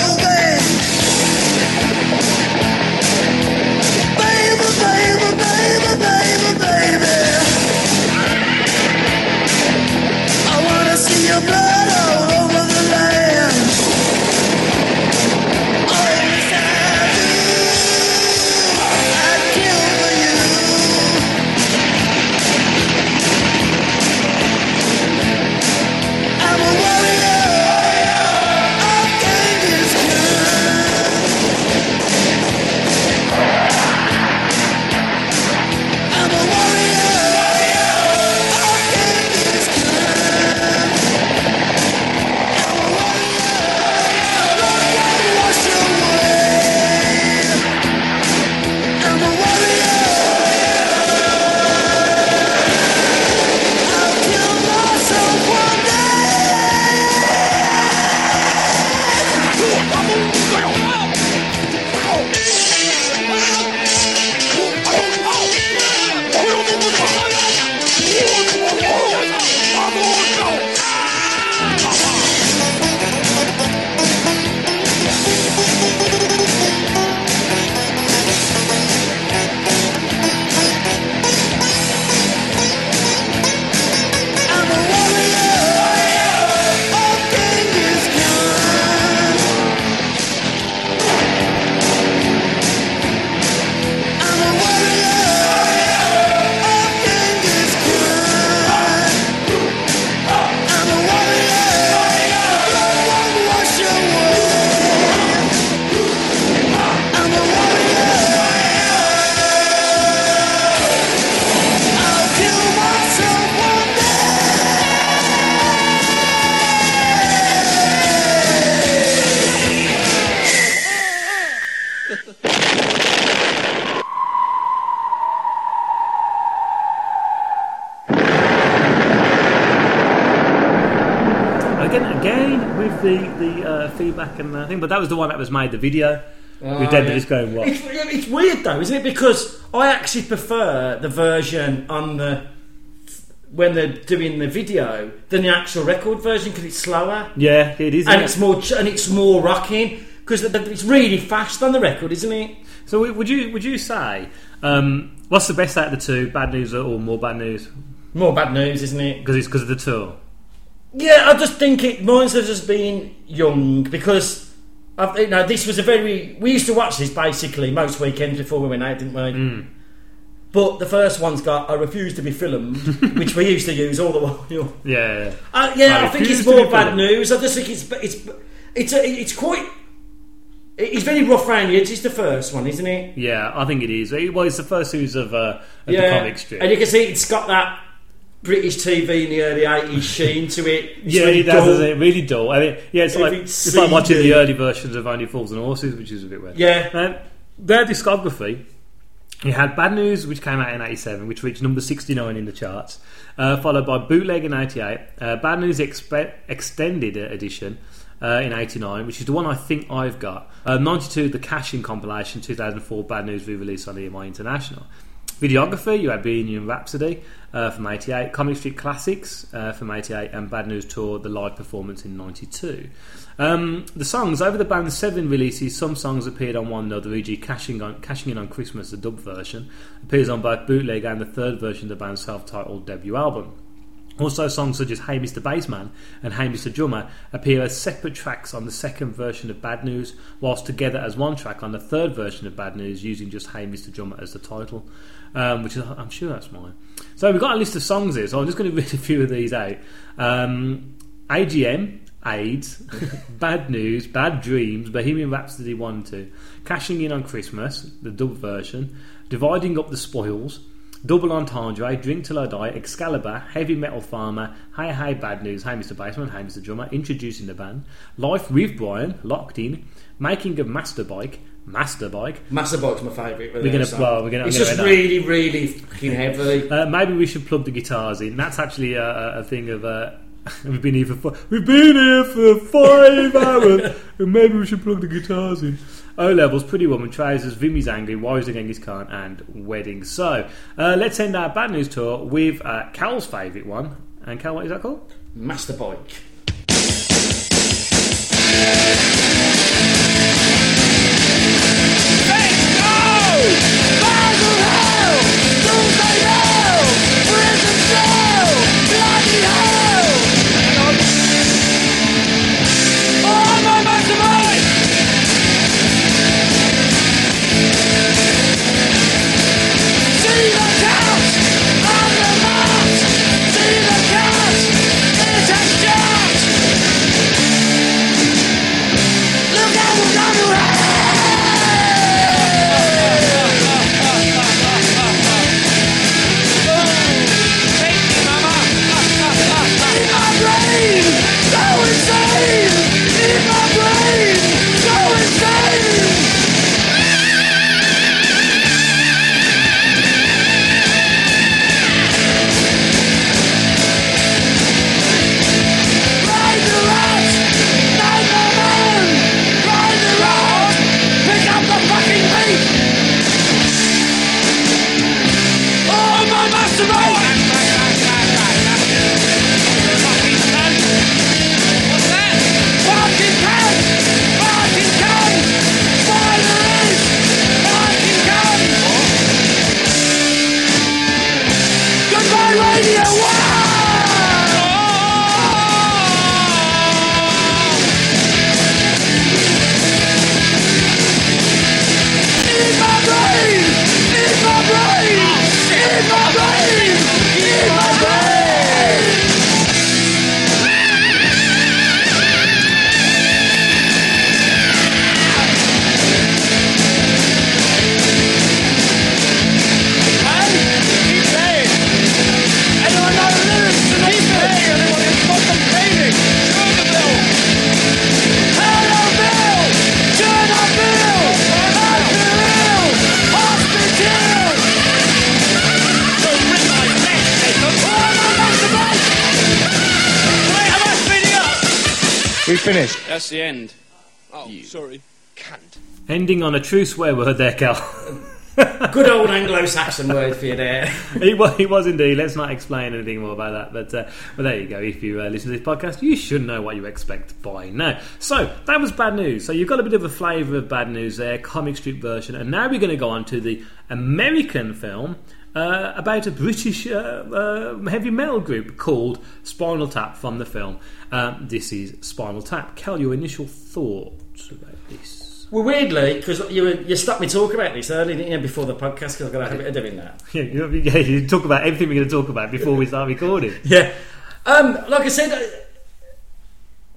feedback and uh, thing, but that was the one that was made the video. with Dead yeah. Just going what? It's, it's weird though, isn't it? Because I actually prefer the version on the when they're doing the video than the actual record version because it's slower Yeah, it is. and isn't it's more ch- and it's more rocking because it's really fast on the record, isn't it? So would you would you say um, what's the best out of the two? Bad news or more bad news? More bad news, isn't it? Because it's because of the tour. Yeah, I just think it reminds us as being young because I've, you know this was a very we used to watch this basically most weekends before we went out, didn't we? Mm. But the first one's got "I refuse to be filmed," which we used to use all the while. Yeah, yeah. Uh, yeah, I I, think it's more bad filmed. news. I just think it's it's it's a, it's quite. It's very rough around the edges. The first one, isn't it? Yeah, I think it is. Well, it's the first series of, uh, of the comic strip. and you can see it's got that British TV in the early eighties sheen to it. It's yeah, really it does. dull. doesn't it? Really dull. I mean, yeah, it's like Everything's it's like watching the early versions of Only Fools and Horses, which is a bit weird. Yeah. Um, their discography. You had Bad News, which came out in '87, which reached number 69 in the charts, uh, followed by Bootleg in '88, uh, Bad News Expe- Extended Edition uh, in '89, which is the one I think I've got. Uh, '92, the Cash In compilation, 2004, Bad News re-released on EMI International. Videography, you had being Bohemian Rhapsody uh, from 88, Comic Strip Classics uh, from 88, and Bad News Tour, the live performance in 92. Um, the songs, over the band's seven releases, some songs appeared on one another, e.g., Cashing, on, Cashing In on Christmas, the dub version, appears on both bootleg and the third version of the band's self titled debut album. Also, songs such as Hey Mr. Bassman and Hey Mr. Drummer appear as separate tracks on the second version of Bad News, whilst together as one track on the third version of Bad News, using just Hey Mr. Drummer as the title, um, which is, I'm sure that's mine. So, we've got a list of songs here, so I'm just going to read a few of these out. Um, AGM, AIDS, Bad News, Bad Dreams, Bohemian Rhapsody 1 and 2, Cashing In on Christmas, the dub version, Dividing Up the Spoils, Double Entendre, Drink Till I Die, Excalibur, Heavy Metal Farmer, Hey Hey Bad News, Hey Mr. Bassman, Hey Mr. Drummer, Introducing the Band, Life with Brian, Locked In, Making of Master Bike, Master Bike. Master Bike's my favourite. We're gonna- well, we're gonna- I'm It's gonna just really, really fucking heavy. Uh, maybe we should plug the guitars in. That's actually a, a, thing of. Uh, we've been here for fi- we've been here for five hours, and maybe we should plug the guitars in. O levels, Pretty Woman, Trousers, Vimmy's Angry, why Warriors of Genghis Khan, and Wedding. So uh, let's end our bad news tour with uh, Cal's favourite one. And Cal, what is that called? Master Bike. True swear word there, Cal. Good old Anglo-Saxon word for you there. he, was, he was indeed. Let's not explain anything more about that. But, uh, but there you go. If you uh, listen to this podcast, you should know what you expect by now. So that was bad news. So you've got a bit of a flavour of bad news there, comic strip version, and now we're going to go on to the American film. Uh, about a British uh, uh, heavy metal group called Spinal Tap from the film. Um, this is Spinal Tap. Cal, your initial thoughts about? Well, weirdly, because you were- you stopped me talking about this earlier, didn't you, before the podcast? Because I've got a habit of doing that. Yeah, you, yeah, you talk about everything we're going to talk about before we start recording. Yeah. Um, like I said, uh,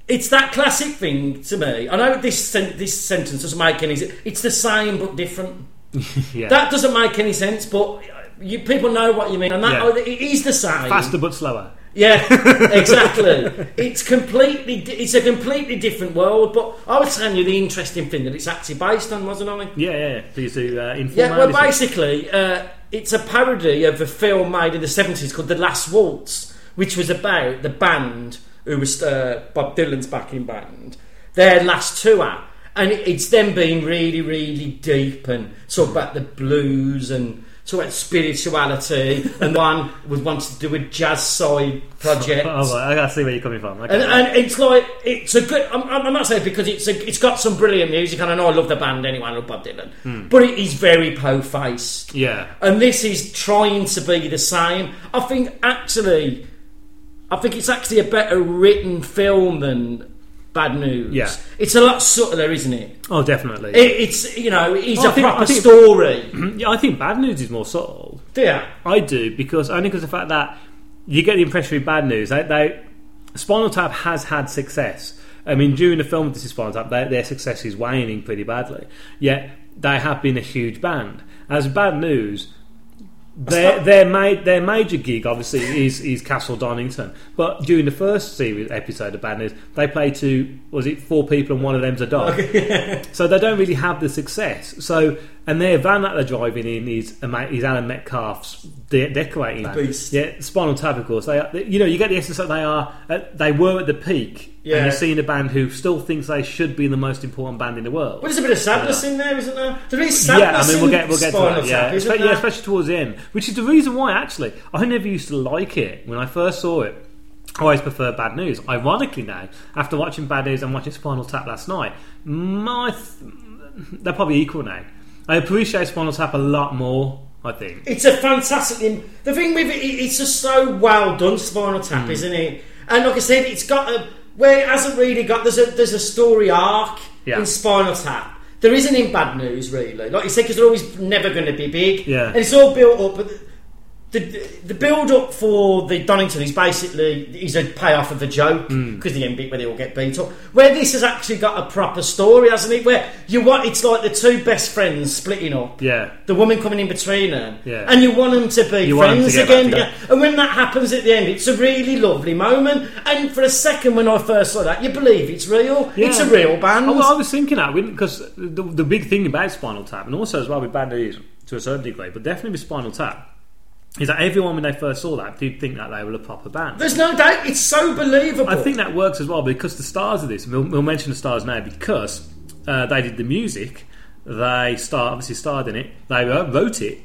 it's that classic thing to me. I know this sen- this sentence doesn't make any sense. It's the same but different. yeah. That doesn't make any sense, but you, people know what you mean. And that, Yeah. oh, it is the same. Faster but slower. Yeah, exactly. it's completely, it's a completely different world. But I was telling you the interesting thing that it's actually based on, wasn't I? Yeah, yeah. yeah. Please do uh, inform Yeah, well, basically, uh, it's a parody of a film made in the 70s called The Last Waltz, which was about the band who was uh, Bob Dylan's backing band, their last tour. And it's them being really, really deep and talk about the blues and talk about spirituality. and one was wanted to do a jazz side project. Oh, I gotta see where you're coming from. Okay. And, and it's like it's a good. I'm, I'm not saying because it's a, it's got some brilliant music, and I know I love the band anyway. I love Bob Dylan, hmm. but it is very po-faced. yeah, And this is trying to be the same. I think actually, I think it's actually a better written film than Bad News. Yeah. it's a lot subtler, isn't it? oh, definitely. it it's you know, it's Well, oh, I a think- proper think- story. yeah, I think bad news is more subtle. yeah, I do because only because of the fact that you get the impression with bad news. They, they Spinal Tap has had success. I mean, during the film this is Spinal Tap, their, their success is waning pretty badly. Yet they have been a huge band. As bad news, their their, ma- their major gig obviously is, is Castle Donington. But during the first series episode of Bad News, they play to was it four people and one of them's a dog. So they don't really have the success. So and their van that they're driving in is is Alan Metcalf's de- decorating van. beast. Yeah, Spinal Tap, of course. They, are, you know, you get the essence that they are. Uh, they were at the peak. Yeah. And you're seeing a band who still thinks they should be the most important band in the world. but there's a bit of sadness in there, isn't there? There is yeah, sadness I mean, we'll get we'll get to that. Yeah, Tap, isn't yeah, especially towards the end, which is the reason why actually I never used to like it when I first saw it. I always preferred Bad News. Ironically, now after watching Bad News and watching Spinal Tap last night, my th- they're probably equal now. I appreciate Spinal Tap a lot more. I think. It's a fantastic. thing. The thing with it, it- it's just so well done, Spinal Hmm. Tap, isn't it? And like I said, it's got a where it hasn't really got. There's a there's a story arc Yeah. in Spinal Tap. There isn't in Bad News really, like you said, because they're always never going to be big. Yeah. and it's all built up. But the, the, build up for the Donington is basically is a payoff of a joke Hmm. because the end bit where they all get beat up. Where this has actually got a proper story, hasn't it? Where you want it's like the two best friends splitting up Yeah. the woman coming in between them, Yeah. and you want them to be You want 'em to friends get back again. together. yeah. And when that happens at the end, it's a really lovely moment. And for a second, when I first saw that, you believe it's real. It's a real band. I, I was thinking that because the, the big thing about Spinal Tap, and also as well with Bad News to a certain degree, but definitely with Spinal Tap, is that everyone when they first saw that did think that they were a proper band. There's no doubt. It's so believable. I think that works as well because the stars of this, we'll, we'll mention the stars now because uh, they did the music, they star obviously starred in it, they wrote it,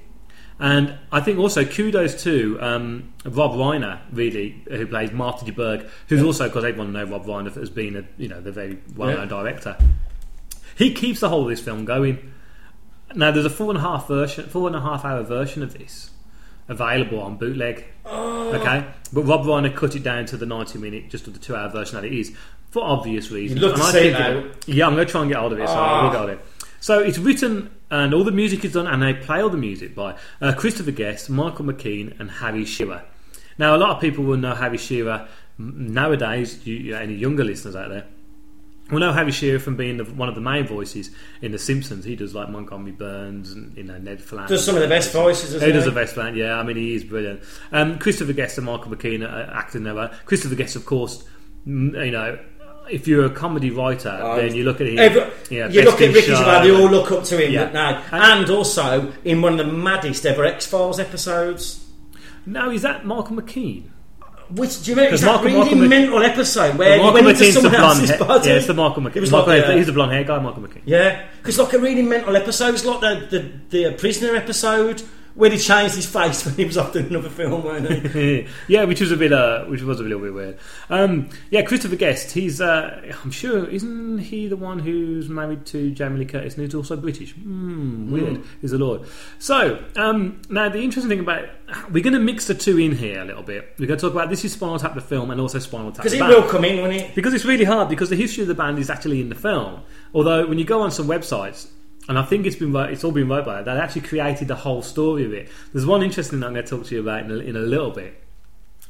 and I think also kudos to um, Rob Reiner, really, who plays Marty DiBergi, who's also because everyone know Rob Reiner as being a you know the very well-known director. He keeps the whole of this film going. Now there's a four and a half version, four and a half hour version of this available on bootleg. Okay, but Rob Reiner cut it down to the 90 minute, just of the two hour version that it is, for obvious reasons. You'd love to I see think it, Yeah, I'm going to try and get hold of it. So Ah. we'll get it. So it's written and all the music is done, and they play all the music by uh, Christopher Guest, Michael McKean, and Harry Shearer. Now, a lot of people will know Harry Shearer nowadays. You, you, any younger listeners out there? We know Harry Shearer from being the, one of the main voices in The Simpsons. He does like Montgomery Burns and you know Ned Flanders. Does some of the best voices, doesn't He does the best man, yeah. I mean, he is brilliant. Um, Christopher Guest and Michael McKean are uh, acting there. Uh, Christopher Guest, of course, you know, if you're a comedy writer, oh, then you look at him. Every- yeah, you look at Ricky Gervais, they all look up to him Yeah. now. And- uh, And also in one of the maddest ever X Files episodes. No, is that Michael McKean? Which, do you remember? It's that Michael- really mental episode where he went into someone else's hair. body. Yeah, it's the Michael McKean. It was Michael- like, uh, he's the blonde hair guy, Michael McKean. Yeah, because like a really mental episode. It's like the, the, the prisoner episode where he changed his face when he was up doing another film, weren't he? yeah, which was a bit, uh, which was a little bit weird. Um, yeah, Christopher Guest. He's, uh, I'm sure, isn't he the one who's married to Jamie Lee Curtis and who's also British? Hmm, weird. Is the Lord. So um, now the interesting thing about we're going to mix the two in here a little bit. We're going to talk about this is Spinal Tap the film and also Spinal Tap Because he band. will come in, won't he? Because it's really hard because the history of the band is actually in the film. Although when you go on some websites, and I think it's been wrote- it's all been wrote by that. they actually created the whole story of it. There's one interesting thing I'm going to talk to you about in a, in a little bit.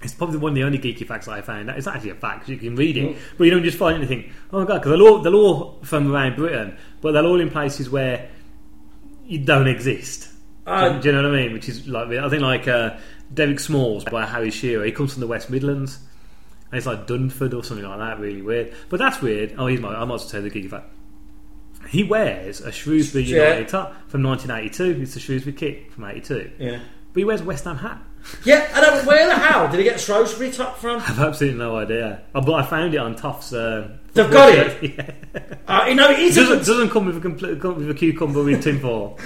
It's probably one of the only geeky facts I found. It's actually a fact 'cause you can read it, but you don't just find anything. Oh my god! Because they're all they're all from around Britain, but they're all in places where you don't exist. Uh, do, do you know what I mean? Which is like I think like uh, Derek Smalls by Harry Shearer. He comes from the West Midlands. And it's like Dunford or something like that, really weird. But that's weird. Oh, he's my, I might as well tell the geeky fact. He wears a Shrewsbury Yeah. United top from 1982. It's the Shrewsbury kit from 82. Yeah. But he wears a West Ham hat. Yeah, I don't. Where the hell did he get Shrewsbury top from? I've absolutely no idea. Oh, but I found it on Toff's. Uh, They've got it? Yeah. Uh, you know, it It a doesn't, doesn't come with a complete, come with a cucumber with tin foil.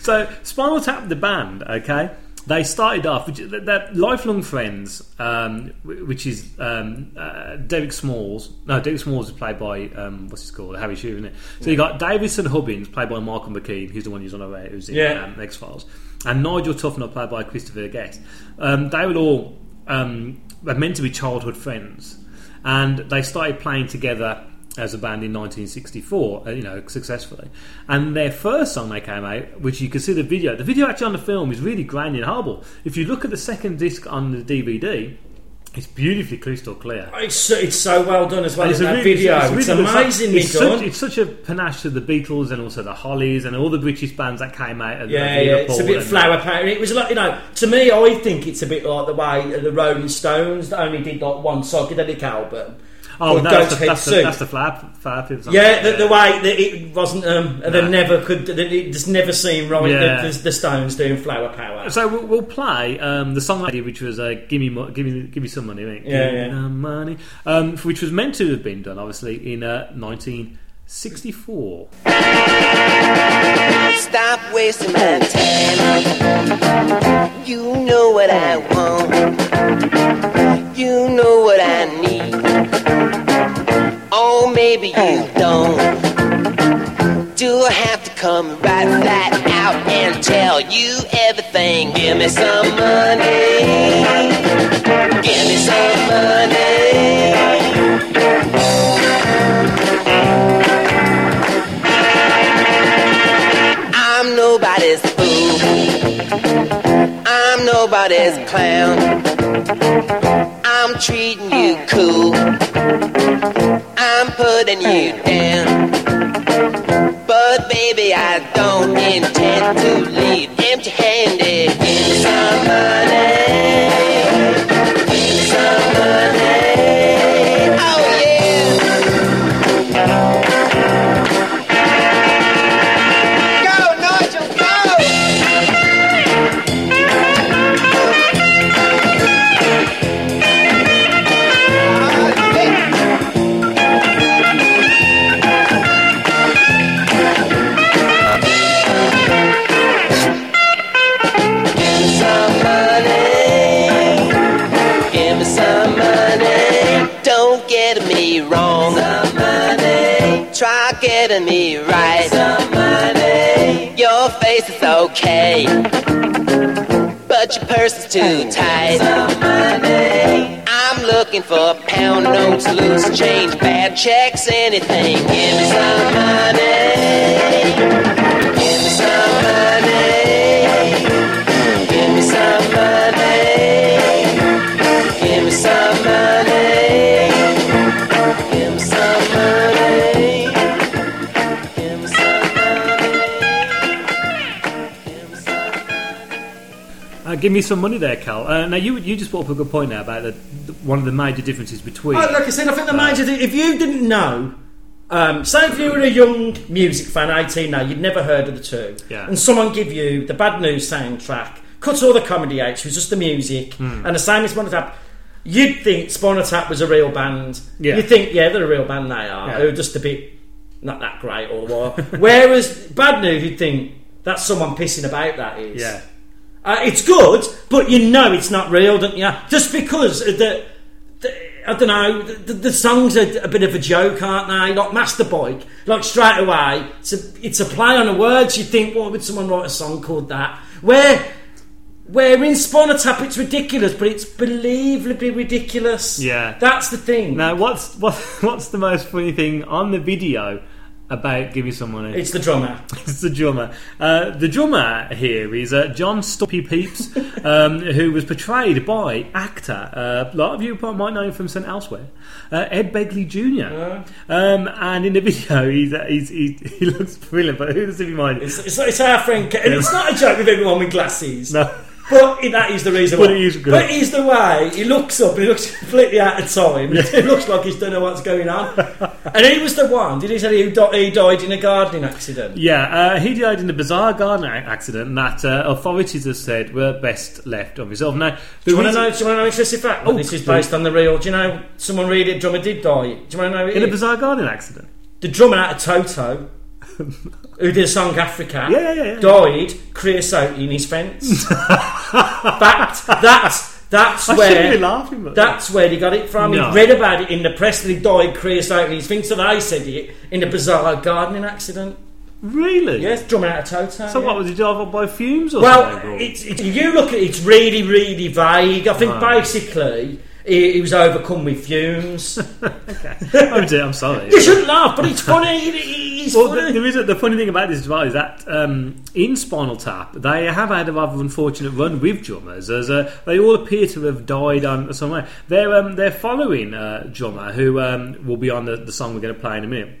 so Spinal Tap, the band, okay, they started off which they're lifelong friends, um, which is um, uh, Derek Smalls. No, Derek Smalls is played by um, what's his called Harry Shearer, isn't it? So you got David St. Hubbins played by Michael McKean, who's the one who's on our who's in Yeah. um, X Files, and Nigel Tufnel played by Christopher Guest. Um, they were all um, were meant to be childhood friends, and they started playing together as a band in 1964, uh, you know, successfully. And their first song they came out, which you can see the video, the video actually on the film is really grainy and horrible. If you look at the second disc on the DVD, it's beautifully crystal clear. It's so, it's so well done as well. And in that really- video, it's, really good. amazingly it's done. Such, it's such a panache to the Beatles and also the Hollies and all the British bands that came out. Of, yeah, of yeah, it's a bit flower power. It was like you know, to me, I think it's a bit like the way the Rolling Stones that only did like one psychedelic album. Oh, called no, that's the, Goathead that's, the, that's the flower, flower. Yeah, the, the way that it wasn't, um, and they never could, that it just never seemed right. Yeah. The, the, the Stones doing Flower Power. So we'll, we'll play um, the song I did, which was uh, "Give Me, Mo- Give Me, Give Me Some Money," right? Yeah, Give yeah. Me money, um, which was meant to have been done, obviously, in uh, 1964. Stop wasting my time. You know what I want. You know what I need. Maybe you mm. don't. Do I have to come right flat out and tell you everything? Give me some money. Give me some money. I'm nobody's fool. I'm nobody's clown. I'm treating you cool. I'm putting you down. But baby, I don't intend to leave empty handed. Some Getting me right. Some money. Your face is okay. But your purse is too tight. I'm looking for pound notes, loose change, bad checks, anything. Give me some money. Give me some money. Give me some money there, Cal. Uh, now you you just brought up a good point there about the, the, one of the major differences between. Oh, like I said, I think the major thing, if you didn't know, um, say if you were a young music fan, 18 now, you'd never heard of the two, Yeah. and someone give you the Bad News soundtrack, cut all the comedy out. It was just the music, Hmm. and the same as Spinal Tap. You'd think Spinal Tap was a real band. Yeah. You think, yeah, they're a real band. They are. Yeah. They're just a bit not that great all the while. Whereas Bad News, you'd think that's someone pissing about. That is. Yeah. Uh, it's good, but you know it's not real, don't you? Just because the, the I don't know, the, the songs are a bit of a joke, aren't they? Like Master Bike, like straight away, it's a it's a play on the words. You think, why would someone write a song called that? Where where in Spinal Tap it's ridiculous, but it's believably ridiculous. Yeah. that's the thing. Now, what's what, what's the most funny thing on the video about Give Me Some Money? It's the drummer. It's the drummer. Uh, the drummer here is uh, John Stumpy Pepys, um, who was portrayed by actor. Uh, a lot of you might know him from St. Elsewhere. Uh, Ed Begley Jr. Um, and in the video, he's, uh, he's, he, he looks brilliant, but who does he remind? It's, it's, it's our friend, Ke- it's not a joke with everyone with glasses. No. But that is the reason But why. it is good. But it is the way he looks up and he looks completely out of time. It looks like he's don't know what's going on. and he was the one. Did he say he, he died in a gardening accident? Yeah, uh, he died in a bizarre garden a- accident that uh, authorities have said were best left unresolved. Now, Do you want to reason- know? Do you want to know interesting fact? Oh, this is based on the real. Do you know someone really? Drummer did die. Do you want to know? It in a is? bizarre garden accident? the drummer out of Toto, who did a song Africa, Yeah, yeah, yeah, died creosote in his fence. Fact. That's that's I where be laughing, but That's where he got it from. No. He read about it in the press that he died creosote in his fence. So they said it in a bizarre gardening accident. really? Yes, drummer out of Toto. So yeah. what was he drive up by fumes or Well, something? it's, you look at it, it's really, really vague. I think Right. basically he, he was overcome with fumes. oh dear, I'm sorry. you shouldn't laugh, but it's funny. It, it- it's Well, funny. the, there is a, the funny thing about this as well is that um, in Spinal Tap they have had a rather unfortunate run with drummers, as uh, they all appear to have died on somewhere. They're um, they're following uh, drummer who um, will be on the, the song we're going to play in a minute.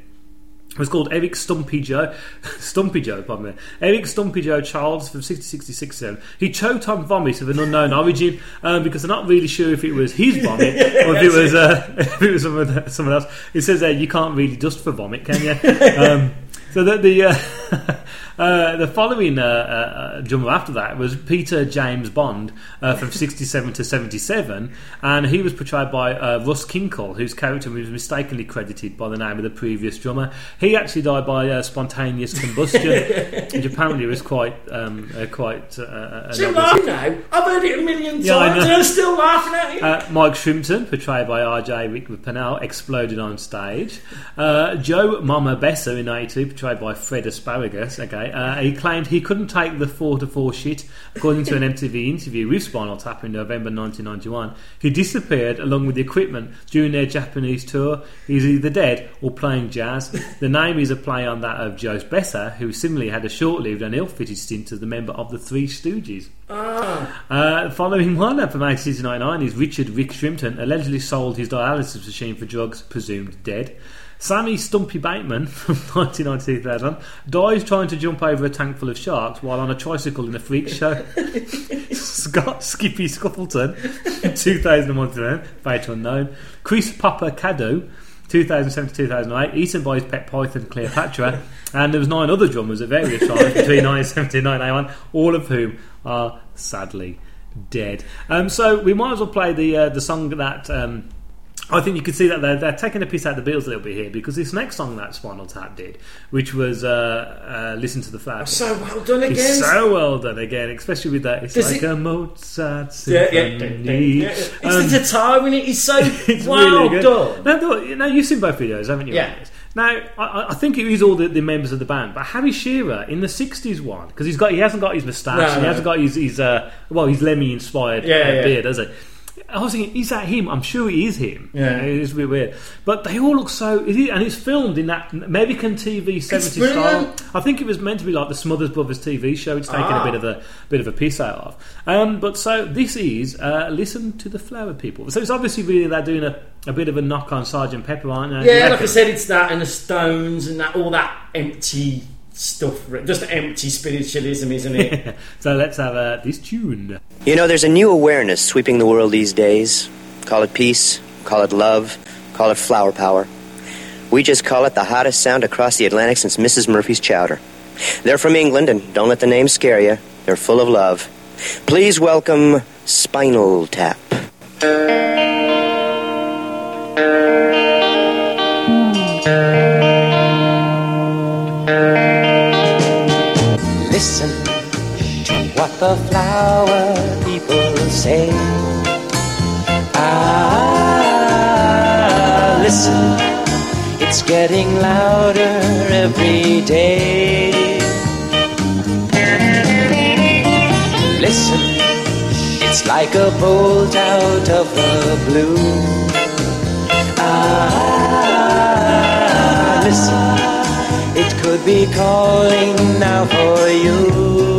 It was called Eric Stumpy Joe, Stumpy Joe, pardon me. Eric Stumpy Joe Charles from 6066 He choked on vomit of an unknown origin um, because they're not really sure if it was his vomit or if it was uh, if it was someone, someone else. It says there you can't really dust for vomit, can you? Um, so that the, uh, uh, the following uh, uh, drummer after that was Peter James Bond uh, from 67 to 77, and he was portrayed by uh, Russ Kunkel, whose character was mistakenly credited by the name of the previous drummer. He actually died by uh, spontaneous combustion, which apparently was quite um, uh, quite. Uh, uh, laughing now. I've heard it a million times, know. and I'm still laughing at it. Uh, Mike Shrimpton, portrayed by RJ Rick Pennell, exploded on stage. Uh, Joe Mama Besser in 82, portrayed by Fred Asparagus, okay, uh, he claimed he couldn't take the 4 to 4 shit. According to an MTV interview with Spinal Tap in November 1991, he disappeared along with the equipment during their Japanese tour. He's either dead or playing jazz. The name is a play on that of Joe Besser, who similarly had a short lived and ill fitted stint as the member of the Three Stooges. Uh, following one uh, from 1899 is Richard Rick Shrimpton allegedly sold his dialysis machine for drugs, presumed dead. Sammy Stumpy Bateman from 1992 2000 dies trying to jump over a tank full of sharks while on a tricycle in a freak show. Scott Skippy Scuffleton in 2001 fate unknown. Chris Papa Caddo 2007 to 2008, eaten by his pet python Cleopatra, and there was nine other drummers at various times between 1970 and 1991, all of whom are sadly dead. Um, so we might as well play the uh, the song that. Um, I think you can see that they're, they're taking a piss out of the Beatles a little bit here because this next song that Spinal Tap did, which was uh, uh, "Listen to the Flower," so well done again. it's so well done again, especially with that. It's Does like it- a Mozart symphony. yeah, yeah, yeah. It's Um, the guitar in it. It's so it's well really done. Now, know, you've seen both videos, haven't you? Yeah. Now, I- I, think it is all the, the members of the band, but Harry Shearer in the '60s one because he's got he hasn't got his moustache, No, and he hasn't got his, his uh, well, his Lemmy inspired uh, yeah. beard, has he? I was thinking, is that him? I'm sure it is him. Yeah. it's a bit weird, but they all look so. It is, and it's filmed in that American TV '70s style. I think it was meant to be like the Smothers Brothers TV show. It's taken Ah. a bit of a bit of a piss out of. Um, but so this is uh, listen to the flower people. So it's obviously really they're doing a, a bit of a knock on Sergeant Pepper, aren't they? Yeah, like I said, it's that and the Stones and that all that empty stuff. Just empty spiritualism, isn't it? so let's have uh, this tune. You know, there's a new awareness sweeping the world these days. Call it peace, call it love, call it flower power. We just call it the hottest sound across the Atlantic since Mrs. Murphy's chowder. They're from England, and don't let the name scare you. They're full of love. Please welcome Spinal Tap. The flower people say. Ah, listen, it's getting louder every day. Listen, it's like a bolt out of the blue. Ah, listen. It could be calling now for you.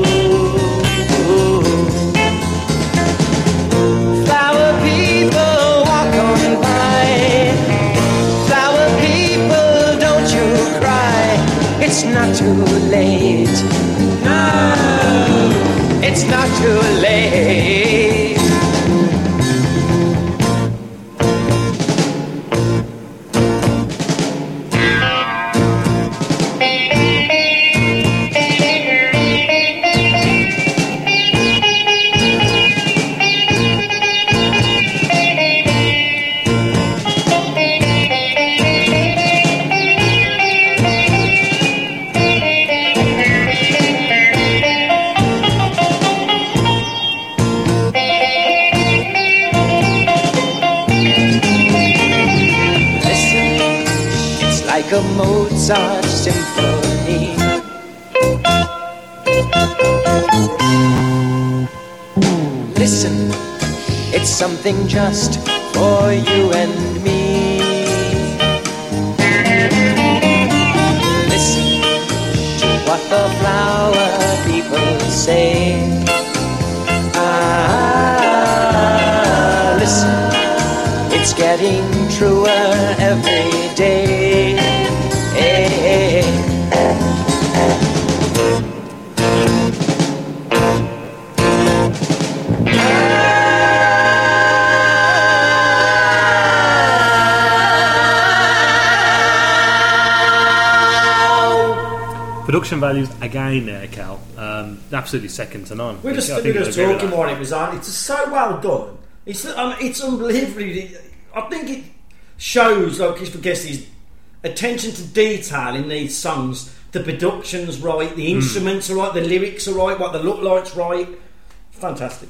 It's not too late. Listen, it's something just for you and me. Listen to what the flower people say. Ah, listen. It's getting truer every day. Production values again there, Cal. Um, absolutely second to none. We just, I we think were you'll just talking that. it was on. It's so well done. It's um, it's unbelievably. I think it shows, like I guess, his attention to detail in these songs. The production's right, Hmm. the instruments are right, the lyrics are right, what the look like's right. Fantastic.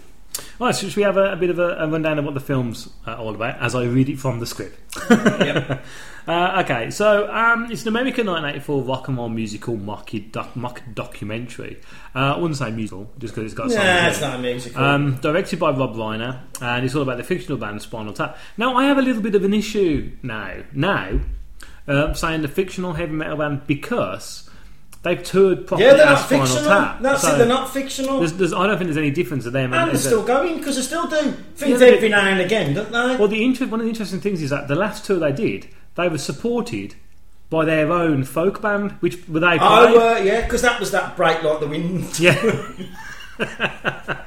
Right, so should we have a, a bit of a, a rundown of what the film's uh, all about as I read it from the script? uh, okay, so um, it's an American 1984 rock and roll musical mock, doc, mock documentary. Uh, I wouldn't say musical, just because it's got in it's not a musical. Um, directed by Rob Reiner, and it's all about the fictional band Spinal Tap. Now, I have a little bit of an issue now. Now, uh, saying the fictional heavy metal band because they've toured properly yeah, they're not fictional. Tap. That's So it. They're not fictional. There's, there's, I don't think there's any difference to them. and they're still going because they still do things Yeah, every now and again, don't they? Well, the inter- one of the interesting things is that the last tour they did, they were supported by their own folk band, which were they Oh, played. uh, yeah, because that was that break like the wind. yeah.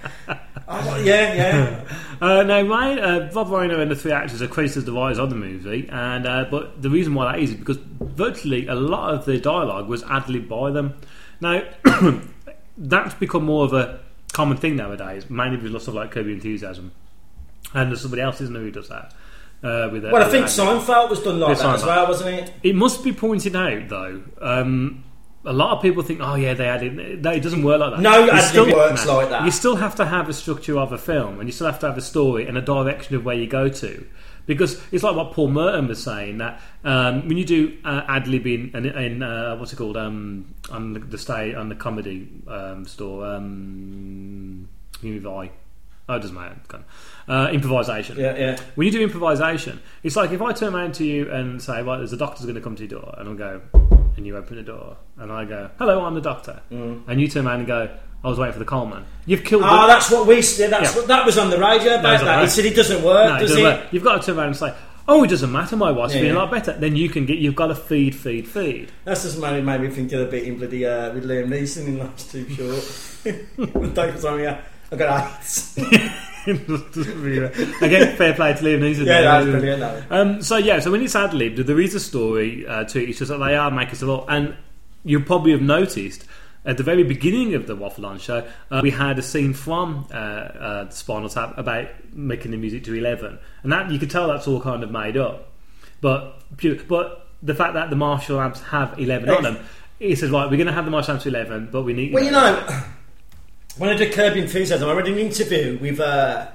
Oh, yeah, yeah. Uh, no, Ryan, uh, Rob Reiner and the three actors are credited as the writers of the movie, and uh, but the reason why that is is because virtually a lot of the dialogue was ad libbed by them. Now, that's become more of a common thing nowadays, mainly with lots of like Kirby enthusiasm, and there's somebody else, isn't there, who does that? Uh, with Well, I think. Seinfeld was done like that as well, wasn't it? It must be pointed out though. Um, a lot of people think, "Oh yeah, they added. it." No, it doesn't work like that. No, You ad-lib works like that. You still have to have a structure of a film, and you still have to have a story and a direction of where you go to. Because it's like what Paul Merton was saying that um, when you do uh, ad libbing and in uh, what's it called um, on the, the stay on the comedy um, store, um, Univi. Oh, it doesn't matter. Gone. Uh, improvisation. Yeah, yeah. When you do improvisation, it's like if I turn around to you and say, "Well, there's a doctor's going to come to your door," and I'll go, and you open the door, and I go, "Hello, I'm the doctor," and you turn around and go, "I was waiting for the coal man." You've killed. Oh, the- that's what we. That's Yeah. what that was on the radio about not that. He said it doesn't work, No, it does doesn't it? work. You've got to turn around and say, "Oh, it doesn't matter. My wife's Yeah, feeling a lot better." Then you can get. You've got to feed, feed, feed. That's just made, made me think of the bit in bloody uh, with Liam Neeson in Life's Too Short. Don't tell me, yeah, I got. Again, fair play to Liam Neeson. Yeah, that was brilliant, that. Um, so yeah, so when it's ad libbed, there is a story uh, to it. It's just that they are making stuff up, and you probably have noticed. at the very beginning of the Waffle On show, uh, we had a scene from uh, uh, Spinal Tap about making the music to eleven, and that you could tell that's all kind of made up. But but the fact that the Marshall amps have eleven on them, he says right, we're going to have the Marshall amps to eleven, but we need. Well, you know, when I did Curb Enthusiasm, I read an interview with uh,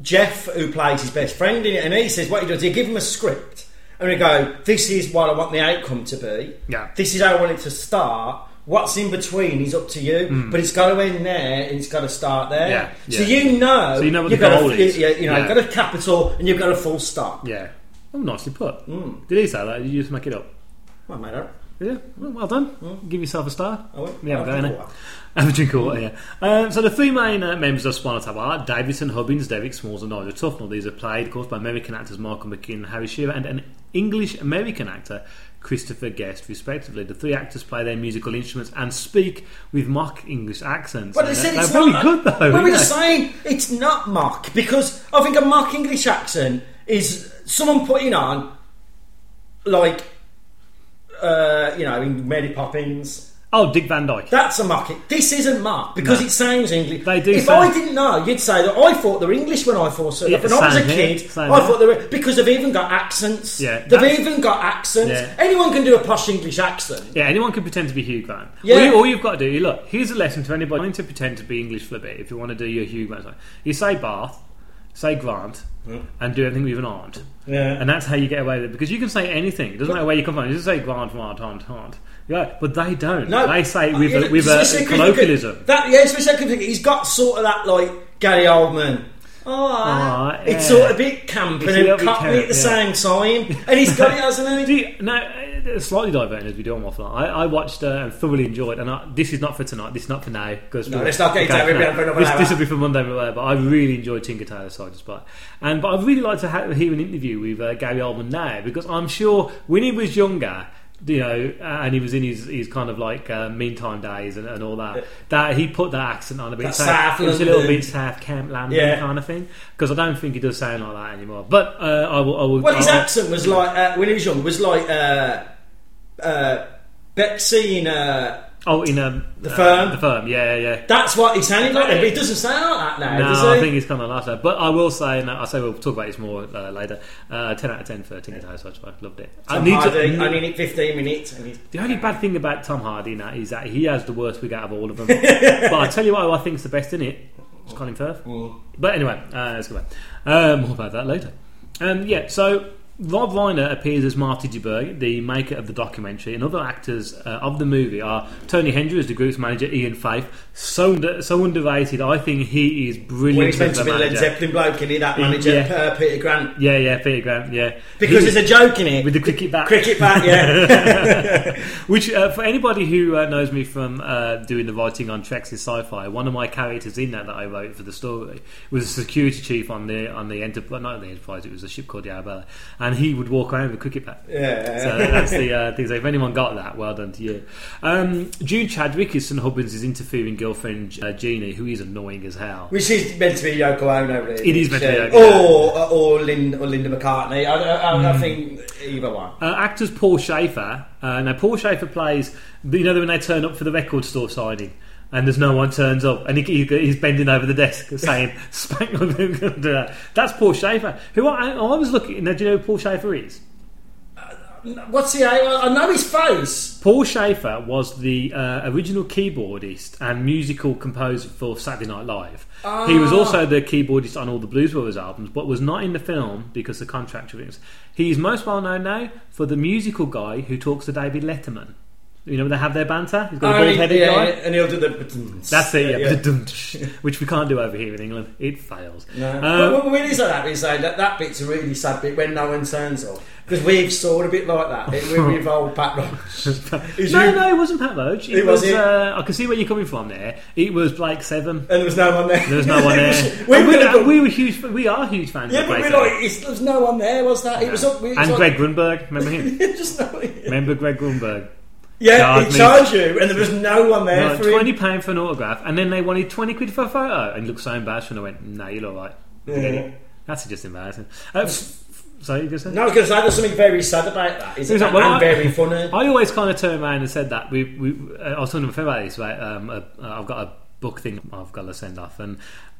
Jeff, who plays his best friend in it, and he says what he does, he give him a script, and we go, this is what I want the outcome to be. Yeah. This is how I want it to start. What's in between is up to you, but it's got to end there and it's got to start there. Hmm. Yeah, So you know, So you know what you've the got goal a, is. You, you know, Yeah. you've got a capital and you've got a full stop. Yeah. Oh, nicely put. Hmm. Did he say that? Did you just make it up? Well, I- Yeah, well, well done. Give yourself a star. I will. We have a I'll go drink now. water. Have a drink of water, yeah. Um, so the three main uh, members of Spinal Tap are David St. Hubbins, Derek Smalls, and Nigel Tufnel. These are played, of course, by American actors Michael McKean and Harry Shearer, and an English-American actor, Christopher Guest, respectively. The three actors play their musical instruments and speak with mock English accents. But they said they're it's very not, good, though. Well, we were saying it's not mock because I think a mock English accent is someone putting on like uh, you know in Mary Poppins. Oh, Dick Van Dyke. That's a mock. This isn't mock because No. it sounds English. They do If sound- I didn't know, you'd say that I thought they were English when I first saw Yeah, it. When I was a same here, kid, same I here. thought they were because they've even got accents. Yeah, they've that's- even got accents. Yeah. Anyone can do a posh English accent. Yeah, anyone can pretend to be Hugh Grant. Yeah. All, you, all you've got to do, look, here's a lesson to anybody wanting to pretend to be English for a bit. If you want to do your Hugh Grant, you say Bath, say Grant, and do everything with an aunt. Yeah. And that's how you get away with it. Because you can say anything. It doesn't matter where you come from. You just say Grant, Grant, aunt, aunt. Yeah, but they don't. No, they say it with, Uh, a, yeah, with a 'cause colloquialism. That yeah, especially because he's got sort of that like Gary Oldman. Oh, it's yeah. sort of a bit camp and little then bit cockney at the camp, same time, and he's got it, hasn't Do he? you, no, slightly diverting as we do on Waffle. I, I watched uh, and thoroughly enjoyed, and I, this is not for tonight. This is not for now. Because No, let's not get into that. We'll be on for another this, this will be for Monday, but I really enjoyed Tinker Tailor Soldier Spy, and but I'd really like to ha- hear an interview with uh, Gary Oldman now because I'm sure when he was younger. You know, uh, and he was in his, his kind of like uh, meantime days and, and all that. That he put that accent on a bit. So South it was a little bit South Camp London Yeah. kind of thing. Because I don't think he does sound like that anymore. But uh, I will. I will Well, his I'll- accent was like uh, when he was young was like uh, uh, Betsy in. Uh, Oh, in um, The uh, Firm? The firm, yeah, yeah. yeah. that's what he sounded like, but he doesn't sound like that now, No, does he? I think it's kind of like that. But I will say, and I say we'll talk about this more uh, later. Uh, ten out of ten for Tinker Tailor Soldier Spy. Loved it. I Tom need Hardy, to. only in it 15 minutes. And he's, The only bad thing about Tom Hardy now is that he has the worst wig out of all of them. but I tell you what, I think is the best in it. It's Colin Firth. But anyway, uh, let's go back. Uh, more about that later. Um, yeah, so Rob Reiner appears as Marty DiBergi, the maker of the documentary, and other actors uh, of the movie are Tony Hendra as the group's manager, Ian Faith. So, under, so underrated. I think he is brilliant. when he's meant to be Led. Zeppelin bloke, isn't he? That manager, Yeah. uh, Peter Grant. Yeah, yeah, Peter Grant, yeah. Because He- there's a joke in it. with the cricket bat. Cricket bat, yeah. Which, uh, for anybody who uh, knows me from uh, doing the writing on Treks in Sci-Fi, one of my characters in that that I wrote for the story was a security chief on the on the Enterprise. Not the Enterprise, it was a ship called the Arabella, and he would walk around with a cricket bat. Yeah. So that's the uh, thing. So if anyone got that, well done to you. Um, June Chadwick is St Hubbins' interfering girlfriend uh, Jeannie, who is annoying as hell. Which is meant to be Yoko Ono, really. It is meant to be Yoko Or, or, Linda, or Linda McCartney. I, I, Hmm. I, I think either one. Uh, actors Paul Shaffer. Uh, now Paul Shaffer plays. You know when they turn up for the record store signing. And there's no one turns up, and he, he, he's bending over the desk saying, "Spank on do that." That's Paul Shaffer. Who I, I was looking. Now, do you know who Paul Shaffer is? What's he? I, I know his face. Paul Shaffer was the uh, original keyboardist and musical composer for Saturday Night Live. He was also the keyboardist on all the Blues Brothers albums, but was not in the film because of contract reasons. He is most well known now for the musical guy who talks to David Letterman. You know, when they have their banter. He's got a Oh, bald headed yeah, guy. and he'll do the. That's it, yeah. Which we can't do over here in England. It fails. No. Um, but when it's like that, we say that that bit's a really sad bit when no one turns up because we've sawed a bit like that. It, we- we've old Pat Roach. No, you- no, it wasn't Pat Roach. It, It was. was? Uh, I can see where you're coming from there. It was Blake Seven. And there was no one there. There was no one there. we, we, we, we, we were huge. We are huge fans yeah, of but we're like, there was no one there, was that? It was up. Was and Greg Grunberg. Remember him? just no, Remember Greg Grunberg? Yeah, Charged he me. charged you, and there was no one there No, for him. Twenty pound for an autograph, and then they wanted twenty quid for a photo, and he looked so embarrassed. And I went, "No, you're all right. Forget Yeah. it. That's just embarrassing. Uh, f- sorry, you say? No, I was going to say there's something very sad about that, Is it? Well, and I- very funny. I always kind of turn around and said that we, we uh, I was talking to my friend about this. Right, um, uh, I've got a book thing I've got to send off, and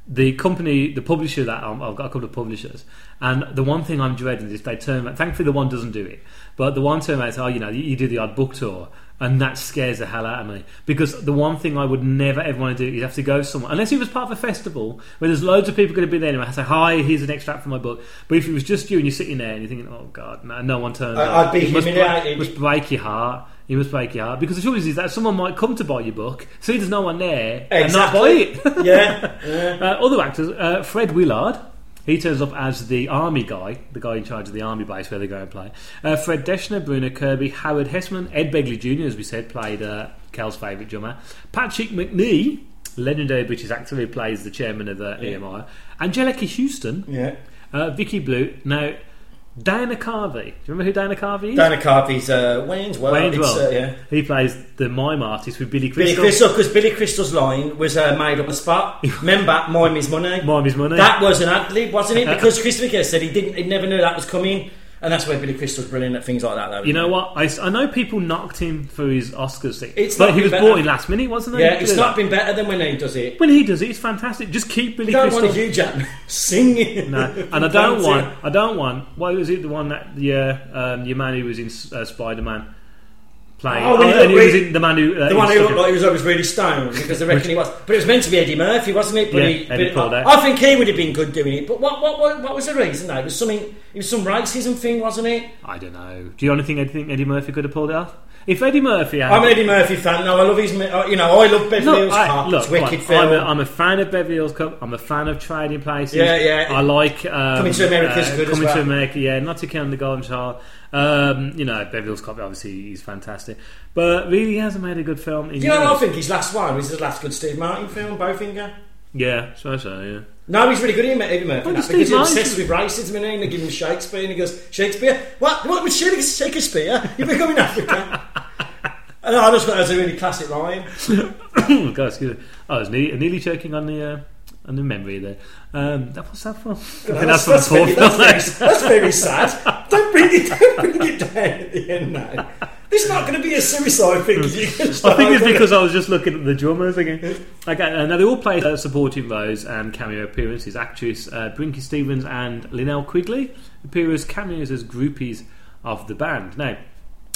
the company, the publisher that um, I've got a couple of publishers, and the one thing I'm dreading is they turn. around- Thankfully, the one doesn't do it, but the one turn around and say, "Oh, you know, you, you do the odd book tour." And that scares the hell out of me because the one thing I would never ever want to do is have to go somewhere unless it was part of a festival where there's loads of people going to be there and I say hi here's an extract from my book but if it was just you and you're sitting there and you're thinking oh god no, no one turns I- up I'd be It must break- must break your heart. You must break your heart because the trouble is, that someone might come to buy your book, see there's no one there, and not buy it. Yeah, yeah. Uh, other actors, uh, Fred Willard. He turns up as the army guy, the guy in charge of the army base where they go and play. Uh, Fred Drescher, Bruno Kirby, Howard Hesseman, Ed Begley Jr., as we said, played uh, Kel's favourite drummer. Patrick Macnee, legendary British actor who plays the chairman of the EMI. Anjelica Huston, Yeah. uh, Vicky Blue. Now, Dana Carvey. Do you remember who Dana Carvey is? Dana Carvey's uh, Wayne's World. Wayne's it's, World. Uh, yeah. He plays the mime artist with Billy Billy Crystal. Crystal, because Billy Crystal's line was uh, made up on the spot. Remember, mime is money. Mime is money. That was an ad lib, wasn't it? Because Christopher Guest said he didn't, he never knew that was coming, and that's where Billy Crystal's brilliant at things like that. Though, You know what? I, I know people knocked him for his Oscars thing, It's but not he was better. brought in last minute, wasn't he? Yeah, it's not been better than when he does it. When he does it, it's fantastic. Just keep Billy don't Crystal. want Hugh Jackman singing. no, and I don't want. I don't want. What was it? The one that yeah, um, your man who was in uh, Spider Man playing. Oh, he and he was in the man who uh, The one who looked like he was always really stoned because they reckon he was. But it was meant to be Eddie Murphy, wasn't it? But Yeah, he, Eddie but I. I think he would have been good doing it. But what, what, what, what was the reason though? It was something. It was some racism thing, wasn't it? I don't know. Do you honestly think Eddie, Eddie Murphy could have pulled it off? If Eddie Murphy, had, I'm an Eddie Murphy fan. No, I love his. uh, You know, I love Beverly Hills I- Cop. look, it's wicked fine. film. I'm a, I'm a fan of Beverly Hills Cop. I'm a fan of Trading Places. Yeah, yeah. I like um, Coming to America's good as Coming to. America. Yeah, not to count the Golden Child. Um, you know, Beverly Hills Cop. Obviously, he's fantastic, but really, he hasn't made a good film. In you know, what I years. think his last one was his last good Steve Martin film, Bowfinger. Yeah, so so. Yeah. No, he's really good in Eddie Murphy Well, now, Steve because he's Martin's- obsessed with racism and they give him Shakespeare and he goes, Shakespeare? What? What with Shakespeare? You're becoming African. and I just thought that was a really classic line. Oh, God, excuse me. I was nearly, nearly choking on the. Uh, on the memory there. Um, that was that? I think That's, that's from that's, very, that's, very, that's very sad. Don't bring it, don't bring it down at the end now. This is not going to be a suicide thing. I think it's because I was just looking at the drummers again. Okay, uh, now they all play uh, supporting roles and cameo appearances. Actress uh, Brinke Stevens and Linnea Quigley appear as cameos as groupies of the band. Now,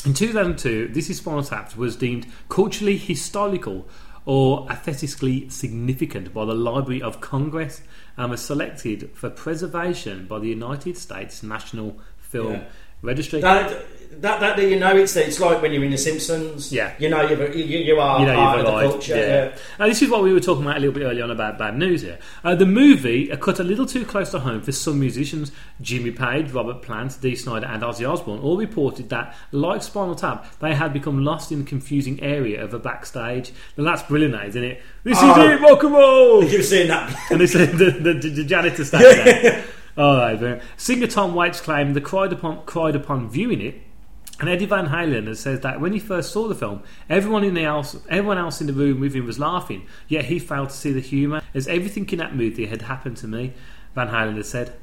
in 2002, This Is Spinal Tap was deemed culturally historical or aesthetically significant by the Library of Congress and was selected for preservation by the United States National Film Yeah. Registry. That, that, that, you know, it's it's like when you're in The Simpsons. Yeah. You know, you're, you, you are you know part of the culture. yeah. yeah. Now, this is what we were talking about a little bit earlier on about bad news here. Uh, the movie cut a little too close to home for some musicians. Jimmy Page, Robert Plant, Dee Snider, and Ozzy Osbourne all reported that, like Spinal Tap, they had become lost in the confusing area of a backstage. Now, that's brilliant, that, isn't it? This Oh. is it, rock and roll! You've seen that. and they said the, the, the janitor standing there. All right. Singer Tom Waits claimed the cried upon cried upon viewing it. And Eddie Van Halen has said that when he first saw the film, everyone in the else, everyone else in the room with him was laughing, yet he failed to see the humour, as everything in that movie had happened to me. Van Halen has said.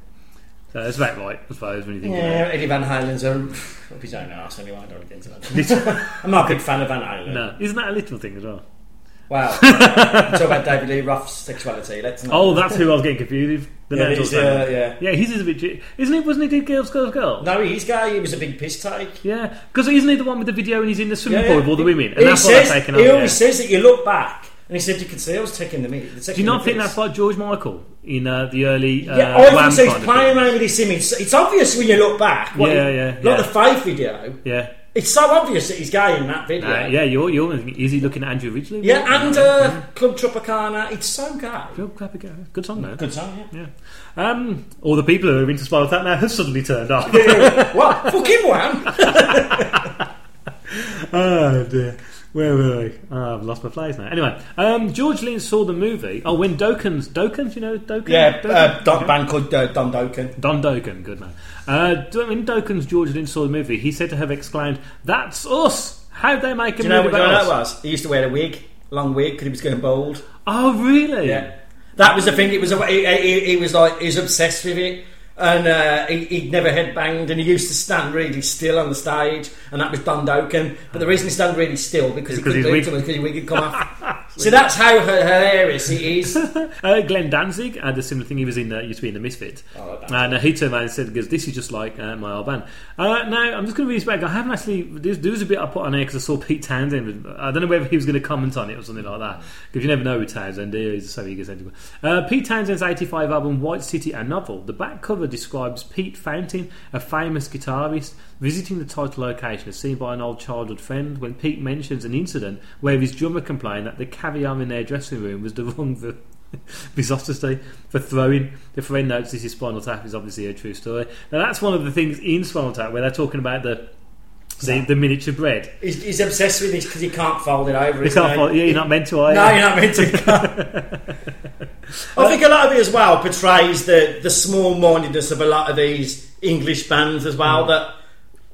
So that's about right, I suppose, when you think Yeah, Eddie Van Halen's a, up his own arse anyway. I don't want to get into that. I'm not a big fan of Van Halen. No, isn't that a little thing as well? Wow. Talk about David Lee Roth's sexuality. Let's not. Oh, that's who I was getting confused with. The Yeah, he's, uh, yeah. yeah, he's a bit. G- Isn't he? Wasn't he? Did girls, girls, girls? No, he's gay. He was a big piss take. Yeah, because isn't he the one with the video and he's in the swimming Yeah, pool yeah. with all the women? And he that's what says, they're taking He always yeah. says that you look back, and he said you could see I was taking the meat. Do you not think that's like George Michael in uh, the early uh, Yeah, I Wham think so. He's playing around with this image. It's obvious when you look back. what Yeah, he- yeah, Like yeah. the Faith video. Yeah, It's so obvious that he's gay in that video. uh, yeah. You're, you're is he looking at Andrew Ridgeley? Yeah, and uh, Club Tropicana. It's so gay. Club go. Good song, though. Good song, yeah. Yeah. Um, all the people who have are into Spinal Tap now have suddenly turned off. what? Fucking wham! oh dear. Where were we? Oh, I've lost my place now. Anyway, um, George Lynch saw the movie. Oh, when Dokkens, Dokkens, you know Dokkens? yeah, Dokkens? uh, Don, Okay. band called uh, Don Dokken. Don Dokken, good man. Uh, when Dokken's George Lynch saw the movie, he said to have exclaimed, "That's us! How'd they make a Do you know movie what, do you know about what that us?" was? He used to wear a wig, long wig, because he was going bald. Oh, really? Yeah. That was the thing. It was a, he, he, he was like he was obsessed with it. And uh, he, he'd never headbanged, and he used to stand really still on the stage, and that was Don Dokken. But the reason he stand really still because he Because his do it wig- to him because he had come off. so that's how hilarious it is. Uh, Glenn Danzig had a similar thing. He was in uh, used to be in the Misfits, Oh, and uh, he turned around and said, "Because this is just like uh, my old band." Uh, now I'm just going to read this back. I haven't actually. There there was a bit I put on there because I saw Pete Townshend. I don't know whether he was going to comment on it or something like that. Because you never know with Townshend. He is so egocentric. Uh, Pete Townshend's '85 album White City: A Novel. The back cover describes Pete Fountain, a famous guitarist, visiting the title location as seen by an old childhood friend. When Pete mentions an incident where his drummer complained that the caviar in their dressing room was the wrong. v- Visosity for throwing. The friend notes this is Spinal Tap is obviously a true story. Now that's one of the things in Spinal Tap where they're talking about the the, the miniature bread. He's, he's obsessed with this because he can't fold it over. You can't he? follow- yeah, you're not meant to, are you? No, you're not meant to. I think a lot of it as well portrays the, the small mindedness of a lot of these English bands as well. Mm. That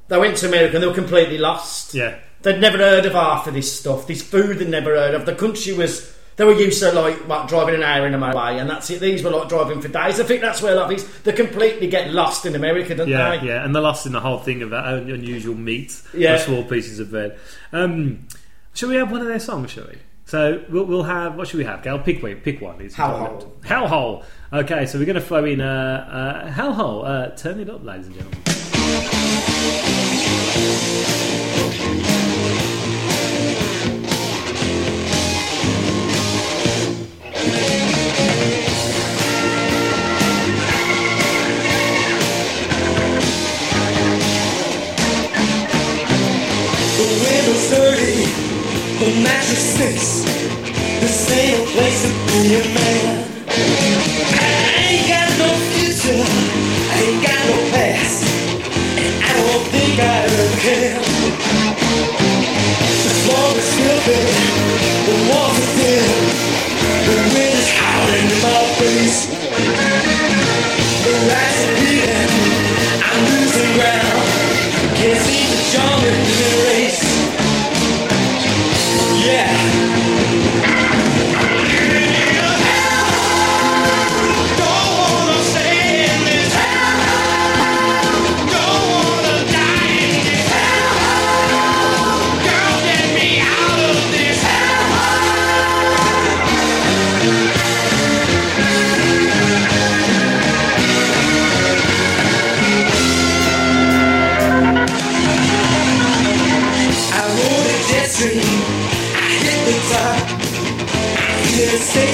they went to America and they were completely lost. Yeah. They'd never heard of half of this stuff. This food they'd never heard of. The country was. They were used to like what, driving an hour in a motorway, and that's it. These were like driving for days. I think that's where a lot of these they completely get lost in America, don't Yeah, they? yeah, and the lost in the whole thing of that unusual meat Yeah. small pieces of bread. Um, shall we have one of their songs? Shall we? So we'll, we'll have what should we have? Gal, pick one. Pick one. Hellhole. Hellhole. Okay, so we're going to throw in uh, uh, Hellhole. Uh, turn it up, ladies and gentlemen. The a place to be a man. Don't think I ever can. The floor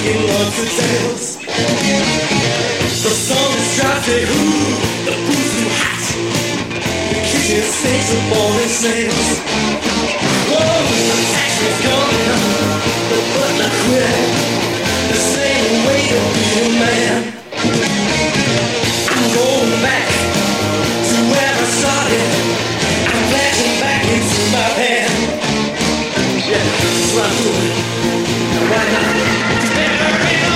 taking lots of tails. The sun is dropping. Ooh, the food's too hot. The kitchen stinks of boiling snails. Whoa, the taxi's gone. The butler quit. The same way to be a man. I'm going back to where I started. I'm flashing back into my pan. Yeah, that's what I'm doing. Right now. Nowhere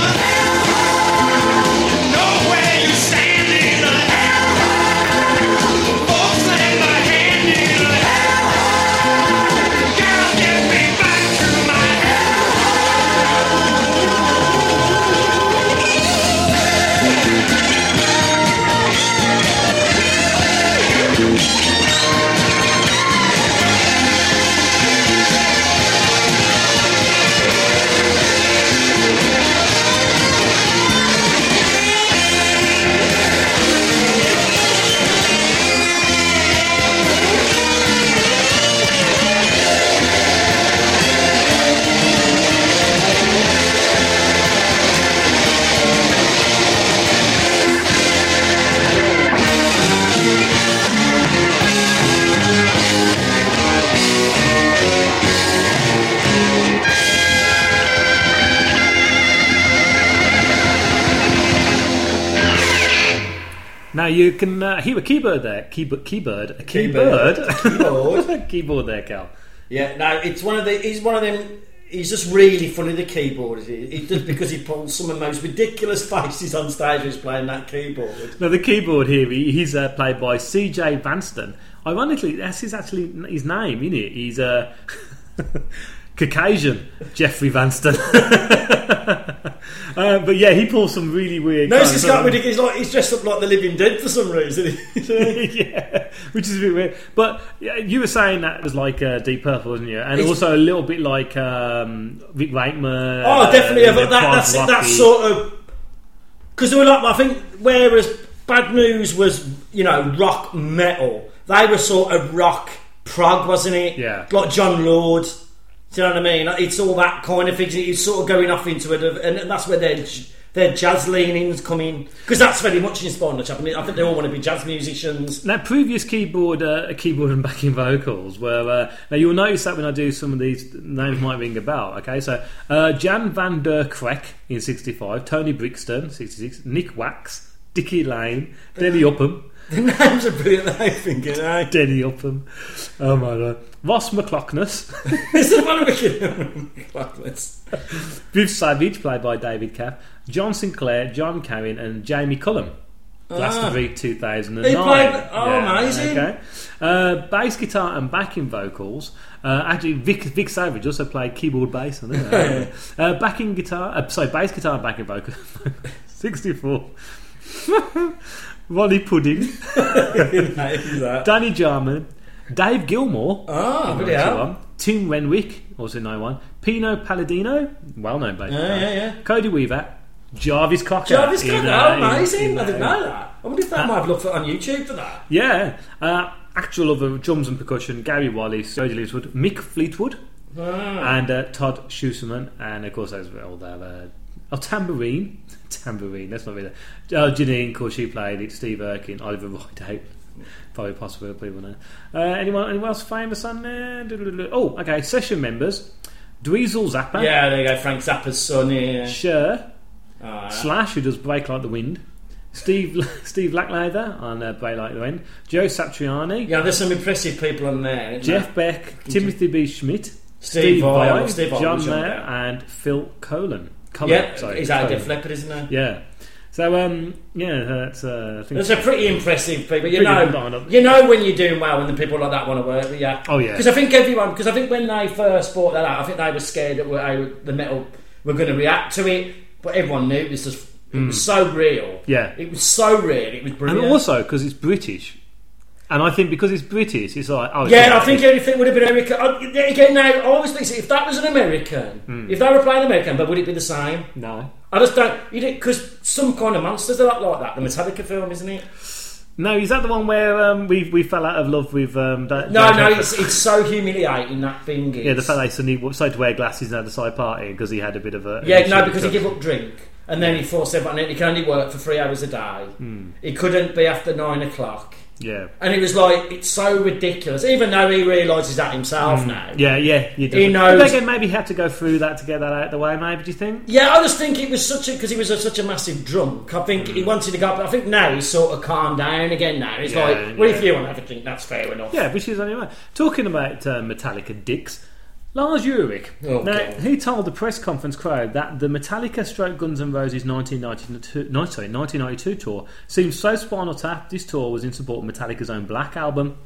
you can uh, hear a keyboard there. Keyboard, keyboard, a keyboard, Keyboard. keyboard there, Cal. Yeah, no, it's one of the. He's one of them. He's just really funny. The keyboard is he? Just because he pulls some of the most ridiculous faces on stage he's playing that keyboard. Now the keyboard here, he, he's uh, played by C.J. Vanston. Ironically, that's his actually his name, isn't it? He's uh, Caucasian Jeffrey Vanston. Uh, but yeah, he pulls some really weird. No, he's got ridiculous. Like he's dressed up like the Living Dead for some reason. yeah, which is a bit weird. But yeah, you were saying that was like uh, Deep Purple, wasn't you? And It's- also a little bit like um, Rick Wakeman. Oh, definitely. uh, that, that's Clive that sort of because they were like I think whereas Bad News was you know rock metal, they were sort of rock prog, wasn't it? Yeah. like Jon Lord. Do you know what I mean? It's all that kind of thing. It's sort of going off into it, and that's where their their jazz leanings come in because that's very much inspired the chap. I mean, I think they all want to be jazz musicians. Now, previous keyboard, uh, keyboard and backing vocals were. Uh, now, you'll notice that when I do some of these names, might ring a bell. Okay, so uh, Jan van der Kreek in '65, Tony Brixton '66, Nick Wax, Dickie Lane, Billy Upham, The names are brilliant. I think, you know. Denny Upham. Oh my god, Ross MacLochness, This is one of the Viv Savage, played by David Kaff, John Sinclair, John Carrin, and Jamie Cullum. Glastonbury 2009. He played- oh, amazing. Okay. Uh, bass guitar and backing vocals. Uh, actually, Vic, Vic Savage also played keyboard bass it. uh, backing guitar, uh, sorry, bass guitar and backing vocals. 64. Ronnie Pudding, Danny Jarman, Dave Gilmour, Ah, in bloody hell. 91, Tim Renwick, also 91, Pino Palladino, well known bass Yeah, yeah, yeah. Cody Weaver, Jarvis Cocker. Jarvis Cocker, uh, oh, in- amazing! in, I didn't uh, know that. I wonder if that might have looked for on YouTube for that. Yeah, uh, actual other drums and percussion: Gary Wallace, Jodie Leeswood, Mick Fleetwood, Ah. and uh, Todd Schusterman, and of course, as well, they have uh, oh, tambourine, tambourine. That's not really. Uh, Janine, of course, she played it. Steve Erkin, Oliver Rideout. Probably possible people know. Uh, anyone, anyone else famous on there? Oh, okay. Session members: Dweezil Zappa, Yeah, there you go. Frank Zappa's son here. Cher, Ah, Slash, who does Break Like the Wind. Steve Steve Lukather on uh, Break Like the Wind. Joe Satriani. yeah, there's some impressive people on there. Jeff there? Beck, Timothy B. Schmit, Steve Steve Vai John Mayer, and Phil Collen. Collen Yeah, sorry, he's Def Leppard, isn't he? Yeah. So um, yeah, that's uh, I think. There's a pretty impressive people. You Pretty know, lineup. you know when you're doing well when the people like that want to work with you. Oh, yeah. Because I think everyone. Because I think when they first brought that out, I think they were scared that we- how the metal were going to react to it. But everyone knew this was. It was so real. Mm. Yeah. It was so real. It was and brilliant. also because it's British, and I think because it's British, it's like oh Yeah, I think anything would have been American. I- Again, now I always think if that was an American, Hmm. if they were playing American, but would it be the same? no, I just don't. You because some kind of monsters are like, like that. The Metallica film, isn't it? no. Is that the one where um, we we fell out of love with um, da- No, no, it's, it's so humiliating that thing. Is. yeah, the fact that he suddenly started to wear glasses and had a side party because he had a bit of a Yeah, no, because he gave up drink, and then he forced everyone. He can only work for three hours a day. Hmm. He couldn't be after nine o'clock, yeah. and it was like it's so ridiculous. Even though he realises that himself now. Hmm. Yeah, yeah, you do. He knows- again, maybe he had to go through that to get that out of the way. Maybe do you think? Yeah, I just think it was such a because he was a, such a massive drunk. I think Hmm. he wanted to go. But I think now he's sort of calmed down again. Now he's Yeah, like, well, if you want to have a drink, that's fair enough. Yeah, which is only right. Talking about uh, Metallica dicks, Lars Ulrich. Oh, now, God. he told the press conference crowd that the Metallica stroke Guns N' Roses 1992, no, sorry, 1992 tour seemed so spinal tap. This tour was in support of Metallica's own Black album.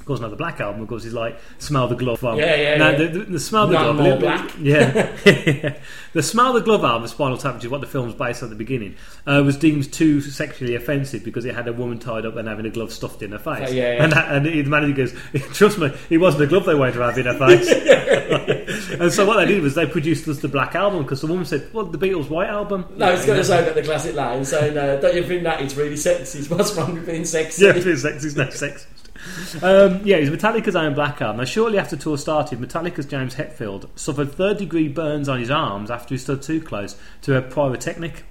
Of course, not the Black album, of course, is like Smell the Glove album. Yeah, yeah, Now, yeah. The, the, the Smell the Glove. more black. bit- Yeah. the Smell the Glove album, Spinal Tap, which is what the film's based on at the beginning, uh, was deemed too sexually offensive because it had a woman tied up and having a glove stuffed in her face. Yeah, yeah. And, that, and the manager goes, "Trust me, it wasn't a glove they wanted to have in her face." and so what they did was they produced us the Black Album because the woman said, "Well, the Beatles' White Album." No, it's got to say got the classic line saying, uh, "Don't you think that it's really sexy? What's wrong with being sexy?" Yeah, it's sexist, no sexist. Um, yeah, was Metallica's Black Album. Now, shortly after tour started, Metallica's James Hetfield suffered third degree burns on his arms after he stood too close to a pyrotechnic.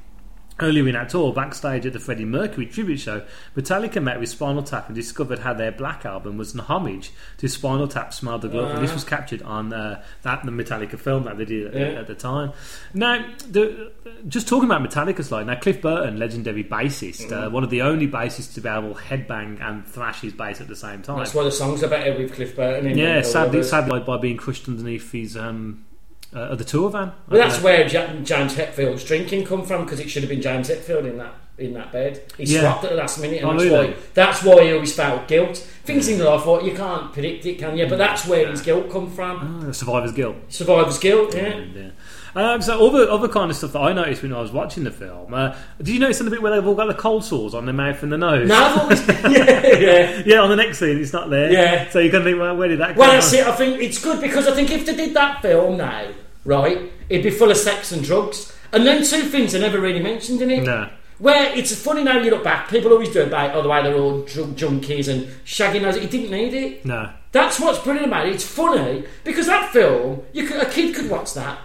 Earlier in that tour, backstage at the Freddie Mercury tribute show, Metallica met with Spinal Tap and discovered how their Black Album was an homage to Spinal Tap's Smell the Glove. And this was captured on uh, that the Metallica film that they did at, Yeah. at the time. Now, the, just talking about Metallica's like now, Cliff Burton, legendary bassist, uh, one of the only bassists to be able to headbang and thrash his bass at the same time. That's why the songs are better with Cliff Burton. In yeah, sadly, sadly by being crushed underneath his um, uh, the tour van. Well, that's Uh, where Ja- James Hetfield's drinking come from because it should have been James Hetfield in that in that bed. He Yeah. swapped at the last minute, and Oh, that's really? why that's why he always felt guilt. Things in life, what you can't predict it, can you? But that's where his guilt come from. uh, survivor's guilt. Survivor's guilt, yeah. Uh, Um, so other other kind of stuff that I noticed when I was watching the film. Uh, did you notice in the bit where they've all got the cold sores on their mouth and the nose? No, yeah, yeah. yeah, on the next scene it's not there. Yeah. So you can think, well, where did that? Well, come that's it. I think it's good because I think if they did that film now, right, it'd be full of sex and drugs. And then two things are never really mentioned in it. No. Where it's funny now you look back, people always do about, oh, the way they're all drug junkies and shagging those. He didn't need it. No. That's what's brilliant about it. It's funny because that film, you could, a kid could watch that.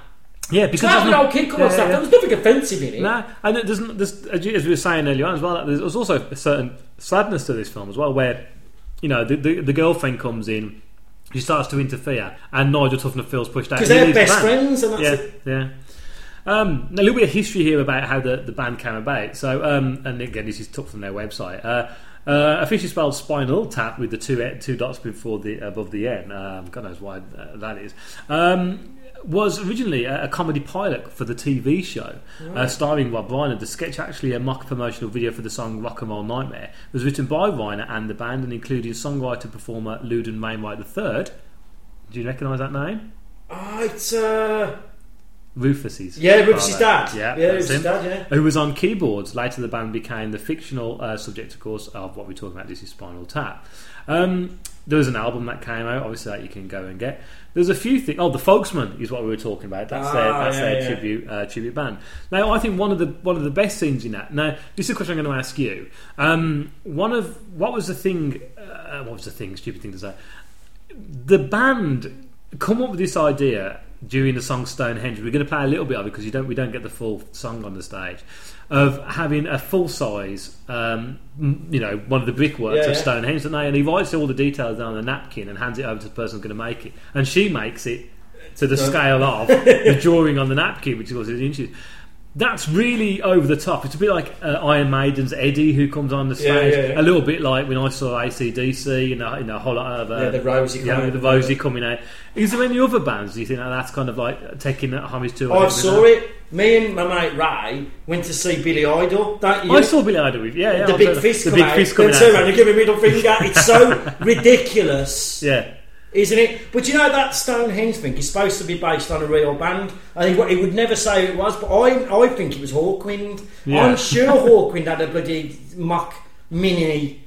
Yeah, because Twelve there's year no- old kid could Yeah, that. yeah. There was nothing offensive in it. No, and it doesn't. There's, as we were saying earlier on as well, there's also a certain sadness to this film as well, where you know the, the, the girlfriend comes in, she starts to interfere, and Nigel Tufnel feels pushed out 'Cause He they're the best band. friends, and that's yeah, it. yeah. Um, a little bit of history here about how the, the band came about. So, um, and again, this is took from their website. Uh, uh, officially spelled Spinal Tap with the two two dots before the above the N. Um, God knows why uh, that is. Um, was originally a, a comedy pilot for the TV show, uh, starring Rob Reiner. The sketch, actually a mock promotional video for the song "Rock and Roll Nightmare," was written by Reiner and the band, and included songwriter performer Loudon Wainwright III. Do you recognise that name? Oh, it's uh, Rufus's. Yeah, Rufus's dad. Yeah, Yeah, Rufus's dad, yeah. Who was on keyboards. Later, the band became the fictional uh, subject, of course, of what we're talking about. This is Spinal Tap. Um, there was an album that came out, obviously, that you can go and get. There's a few things. Oh, the Folksman is what we were talking about. That's their, Ah, that's yeah, their yeah. tribute uh, tribute band. Now, I think one of the one of the best scenes in that. Now, this is a question I'm going to ask you. Um, one of what was the thing? Uh, what was the thing? Stupid thing to say. The band come up with this idea during the song Stonehenge. We're going to play a little bit of it because you don't we don't get the full song on the stage of having a full size, um, you know, one of the brickworks Yeah, of yeah. Stonehenge, and, they, and he writes all the details down on a napkin and hands it over to the person who's going to make it, and she makes it to the scale of the drawing on the napkin, which in inches. That's really over the top. It's a bit like uh, Iron Maiden's Eddie, who comes on the stage. yeah, yeah. A little bit like when I saw ACDC in a, in a whole lot of uh, Yeah, the Rosie yeah, coming- the Rosie coming out. Is there any other bands? Do you think that that's kind of like taking that homage to? I saw it. Me and my mate Ray went to see Billy Idol. Don't you? I saw Billy Idol with yeah, yeah. the I big fist the big out. fist coming turn around and give me middle finger. It's so ridiculous. Yeah. Isn't it? But you know that Stonehenge thing is supposed to be based on a real band. I think he would never say it was, but I I think it was Hawkwind. Yeah. I'm sure Hawkwind had a bloody mock mini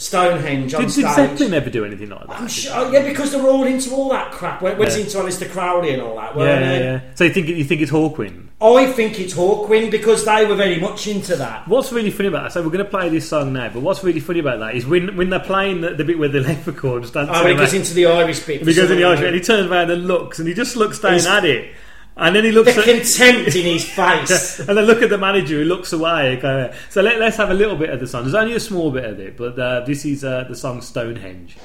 Stonehenge on Did, stage. did Zeppelin ever do anything like that? I'm sure, oh, yeah, because they're all into all that crap. When it's Yeah. into Aleister Crowley and all that, Yeah, weren't yeah, they? yeah. So you think you think it's Hawkwind? I think it's Hawkwind because they were very much into that. What's really funny about that? So we're going to play this song now, but what's really funny about that is when when they're playing the, the bit where the leprechaun stands. Oh, when it goes into the Irish bit. He goes in the Irish and he turns around and looks, and he just looks down He's- at it, and then he looks The at contempt in his face. and then look at the manager who looks away. and go, So let, let's have a little bit of the song. There's only a small bit of it, but uh, this is uh, the song Stonehenge.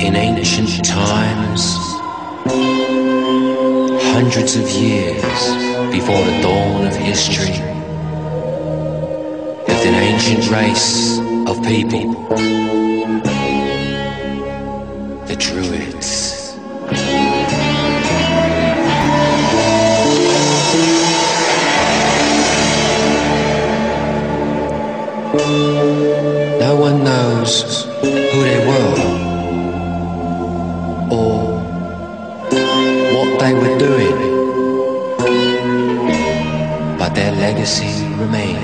In ancient times, hundreds of years before the dawn of history, lived an ancient race of people, the Druids. No one knows who they were or what they were doing, but their legacy remains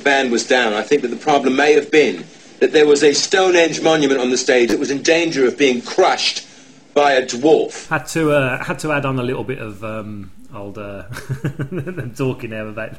band was down. I think that the problem may have been that there was a Stonehenge monument on the stage that was in danger of being crushed by a dwarf. Had to uh, had to add on a little bit of um, old uh, talking there about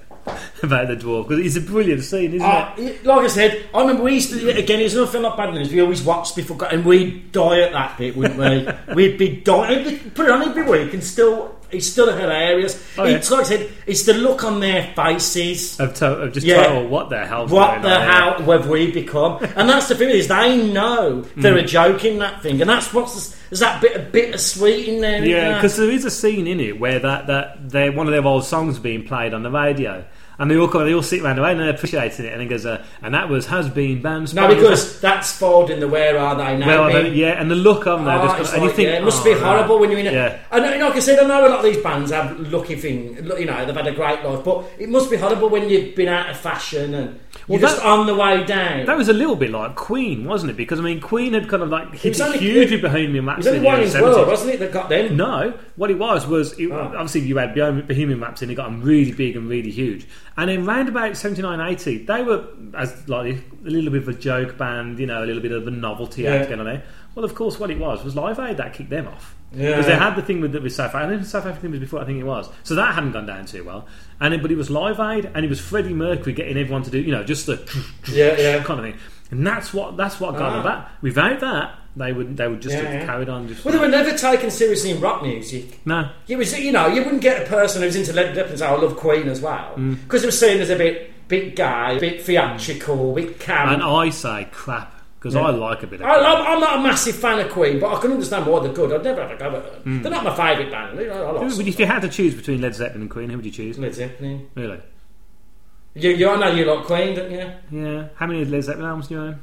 about the dwarf because it's a brilliant scene, isn't Uh, it? it- like I said, I remember we used to again. It's nothing like bad news. We always watched before, go- and we'd die at that bit, wouldn't we? we'd be dying. Put it on every week, and still, it's still hilarious. Oh, yeah. It's like I said, it's the look on their faces. Of, to- of just Yeah. total what the hell? What the hell have we become? And that's the thing is, they know they're Mm. a joke in that thing, and that's what's there's that bit of bittersweet in there. Yeah, because there is a scene in it where that that they one of their old songs being played on the radio. And they all come, they all sit around the radio and they're appreciating it, and it goes, uh, and that was has been banned. No, because that's folding the where are they now? well, then, yeah, and the look on there, Ah, just, and you like, think yeah, it must oh, be horrible when you're in it. Yeah. I know, like I said, I know a lot of these bands have lucky thing. You know, they've had a great life, but it must be horrible when you've been out of fashion and you're Well, just that- on the way down. That was a little bit like Queen, wasn't it? Because I mean, Queen had kind of like hit was it only- hugely behind me. it was only Wayne's World, wasn't it, that got them? No, what it was was it, Oh. obviously you had Bohemian Bohemian Rhapsody, and it got them really big and really huge. And in round about 79, 80, they were as like a little bit of a joke band, you know, a little bit of a novelty Yeah. act going on there. Well, of course, what it was was Live Aid that kicked them off. Yeah. Because they had the thing with, with South Africa, and South African was before I think it was. So that hadn't gone down too well. And then, but it was Live Aid, and it was Freddie Mercury getting everyone to do, you know, just the Yeah, yeah. kind of thing. And that's what that's what got Ah. them back. Without that, they would they would just Yeah, have yeah. carried on. Just Well, they were never taken seriously in rock music. no. It was, you know, you wouldn't get a person who's into Led Zeppelin and say, "I love Queen" as well, Mm. because it was seen as a bit, bit gay, a bit theatrical, a bit camp. And I say crap because. I like a bit of. I, crap. I'm, I'm not a massive fan of Queen, but I can understand why they're good. I'd never have a go at them. Mm. They're not my favourite band. Know, I like Who would- if you had to choose between Led Zeppelin and Queen, who would you choose? Led Zeppelin. Really? You, you, I know you like Queen, don't you? Yeah. How many of Led Zeppelin albums do you own?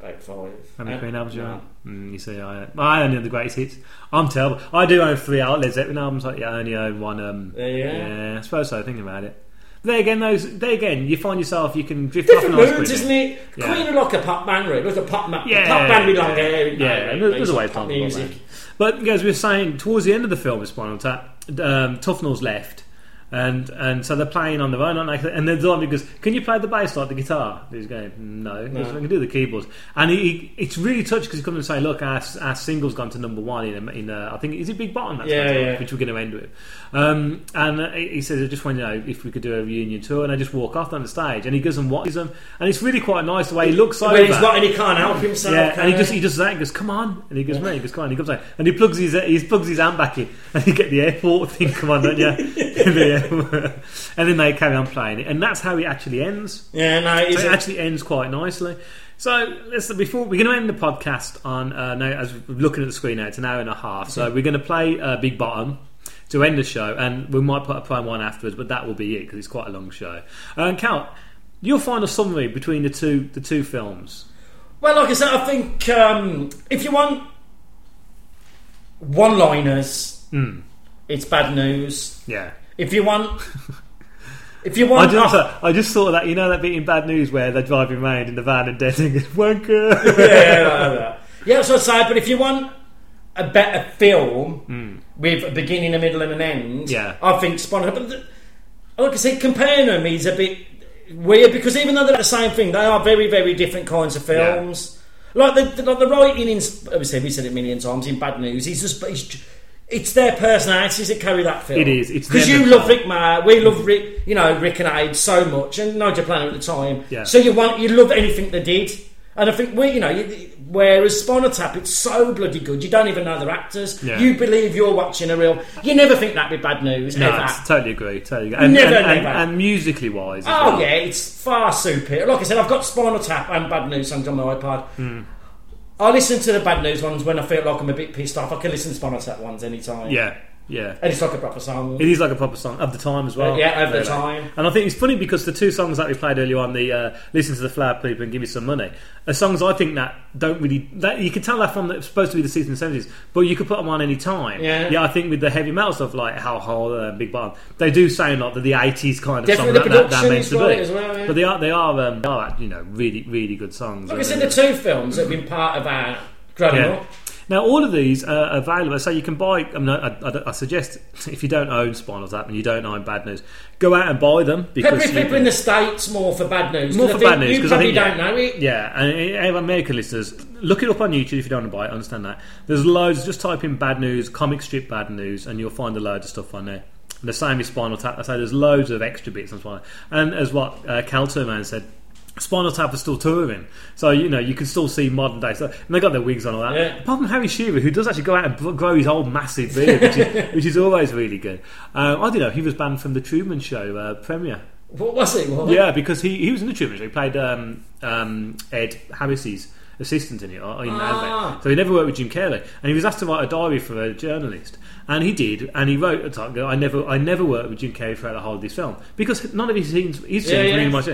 About five. How many Uh, Queen albums do you no. own? Mm, you see, I I only own the greatest hits. I'm terrible. I do own three out Led Zeppelin albums. I yeah, I only own one. Um, Yeah, yeah. yeah, I suppose so. Thinking about it. But there again, those there again, you find yourself you can drift Different nice moods, isn't it? Yeah. Queen are like a pop band, really. It was a pop, ma- Yeah, pop band with long yeah, hair. Yeah, you know, and there's, there's it's always pop time music. But as we were saying, towards the end of the film, with Spinal Tap, um, Tufnel's left. And and so they're playing on their own, aren't they? And then Zombie goes, "Can you play the bass like the guitar?" He's going, "No, No. I can do the keyboards." And he, he it's really touched because he comes and say, "Look, our, our single's gone to number one in a, in a, I think is it Big Bottom? That's Yeah, yeah. which we're going to end with." Um, and he he says, "I just want to know if we could do a reunion tour." And I just walk off on the stage, and he goes and watches them, and it's really quite nice the way he looks over. When he's not and he can't help himself. Yeah, and he he? just he does that. He goes, "Come on!" And he goes, "Man," he goes, "Come on!" He comes out and he plugs his he plugs his hand back in, and you get the airport thing. Come on, don't you? And then they carry on playing it, and that's how it actually ends. Yeah, no, So it actually ends quite nicely. So let's before we're going to end the podcast on uh, now as we're looking at the screen now, it's an hour and a half. So we're going to play uh, Big Bottom. To end the show, and we might put a prime one afterwards, but that will be it because it's quite a long show. And Cal, your final summary between the two the two films. Well, like I said, I think um, if you want one-liners, Hmm. it's bad news. Yeah. If you want, if you I want, just, I just thought of that you know that bit in Bad News where they're driving around in the van and dancing wanker. yeah, like that. yeah, that's what I. But if you want a better film Mm. with a beginning, a middle, and an end, Yeah. I think Tap. But the- like I said, comparing them is a bit weird because even though they're the same thing, they are very, very different kinds of Yeah. films. Like the, the, like the writing in, obviously we said it a million times in Bad News. He's just, he's, it's their personalities that carry that film. It is, it's because you love Rik Mayall, we love Rik, you know Rik and Ade so much, and Nigel Planer at the time. Yeah. So you want you love anything they did, and I think we, you know, you, whereas Spinal Tap, it's so bloody good. You don't even know they're actors. Yeah. You believe you're watching a real. You never think that'd be bad news. no, ever. totally agree, totally agree. And, Never, and, and, never. and musically wise, as Oh well. yeah, it's far superior. Like I said, I've got Spinal Tap and Bad News songs on my iPod. Mm. I listen to the bad news ones when I feel like I'm a bit pissed off. I can listen to Spinal Tap ones anytime. Yeah, yeah. And it's like a proper song. It is like a proper song of the time as well. Uh, yeah, of the time. And I think it's funny because the two songs that we played earlier on, the uh, "Listen to the Flower People" and "Give Me Some Money," are songs I think that don't really. That you can tell that from the, supposed to be the sixties and seventies, but you could put them on any time. Yeah. yeah. I think with the heavy metal stuff like Hell Hole, uh, Big Bottom, they do sound like the, the eighties kind of Definitely song the that, that, that meant to be. as well, yeah. But they are they are um, they are you know really really good songs. Like I said, the two films that have been part of our growing Yeah. up. Now, all of these are available, so you can buy. I, mean, I, I, I suggest if you don't own Spinal Tap and you don't own Bad News, go out and buy them because you people in the states more for bad news. more for bad news You because I probably think don't know it. Yeah, and American listeners, look it up on YouTube if you don't want to buy it. Understand that. There's loads. Just type in bad news, comic strip bad news, and you'll find a load of stuff on there. And the same with Spinal Tap. I say there's loads of extra bits on Spinal. And as what uh, Cal Man said. Spinal Tap is still touring, so you know you can still see modern day stuff. And they got their wigs on all that. Yeah. Apart from Harry Shearer, who does actually go out and grow his old massive beard, which is, which is always really good. Um, I don't know. He was banned from the Truman Show uh, premiere. What was it? What? Yeah, because he, he was in the Truman Show. He played um, um, Ed Harris's assistant in it. Or in Ah. So he never worked with Jim Carrey, and he was asked to write a diary for a journalist, and he did. And he wrote a time. I never I never worked with Jim Carrey throughout the whole of this film because none of his scenes his scenes Yeah, yeah. really much.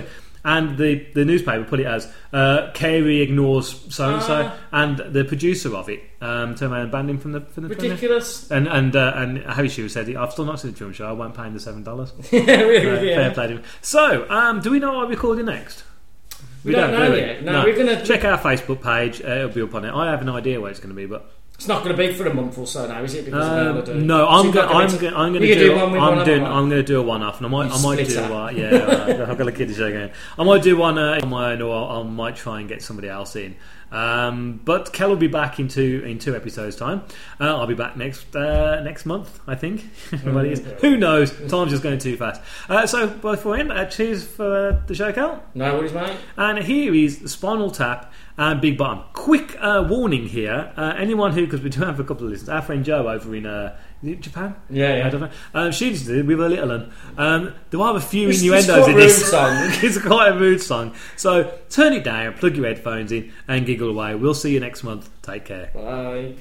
And the, the newspaper put it as uh, Carrey ignores so and so, Ah. and the producer of it um, turned around and banned him from the from the. Ridiculous. And and uh, and Harry Shearer said, "I've still not seen the Truman Show. I won't pay him the seven dollars." yeah, really, Uh, yeah. Fair play to him. So, um, do we know what we're recording next? We don't know do we? yet. No, we're gonna- check our Facebook page. Uh, it'll be up on it. I have an idea where it's going to be, but It's not going to be for a month or so now, is it? Because of um, Melody? no, I'm going. I'm to- going. I'm going to do. one I'm doing. I'm going to do a one-off, and I might. You I might do. Uh, yeah, uh, I've got a kid show again. I might do one uh, on my own, or I might try and get somebody else in. Um, but Kel will be back in two in two episodes' time. Uh, I'll be back next uh, next month, I think. Is. Who knows? Time's just going too fast. Uh, so, before end, uh, cheers for the show, Kel. No worries, mate. And here is the Spinal Tap and Big Bottom. Quick uh, warning here: uh, anyone who, because we do have a couple of listeners, our friend Joe over in uh, Japan. Yeah, yeah. I don't know. Um, she's with a little one. Um, there are a few It's- innuendos it's in this song. it's quite a mood song. So turn it down, plug your headphones in, and giggle away. We'll see you next month. Take care. Bye.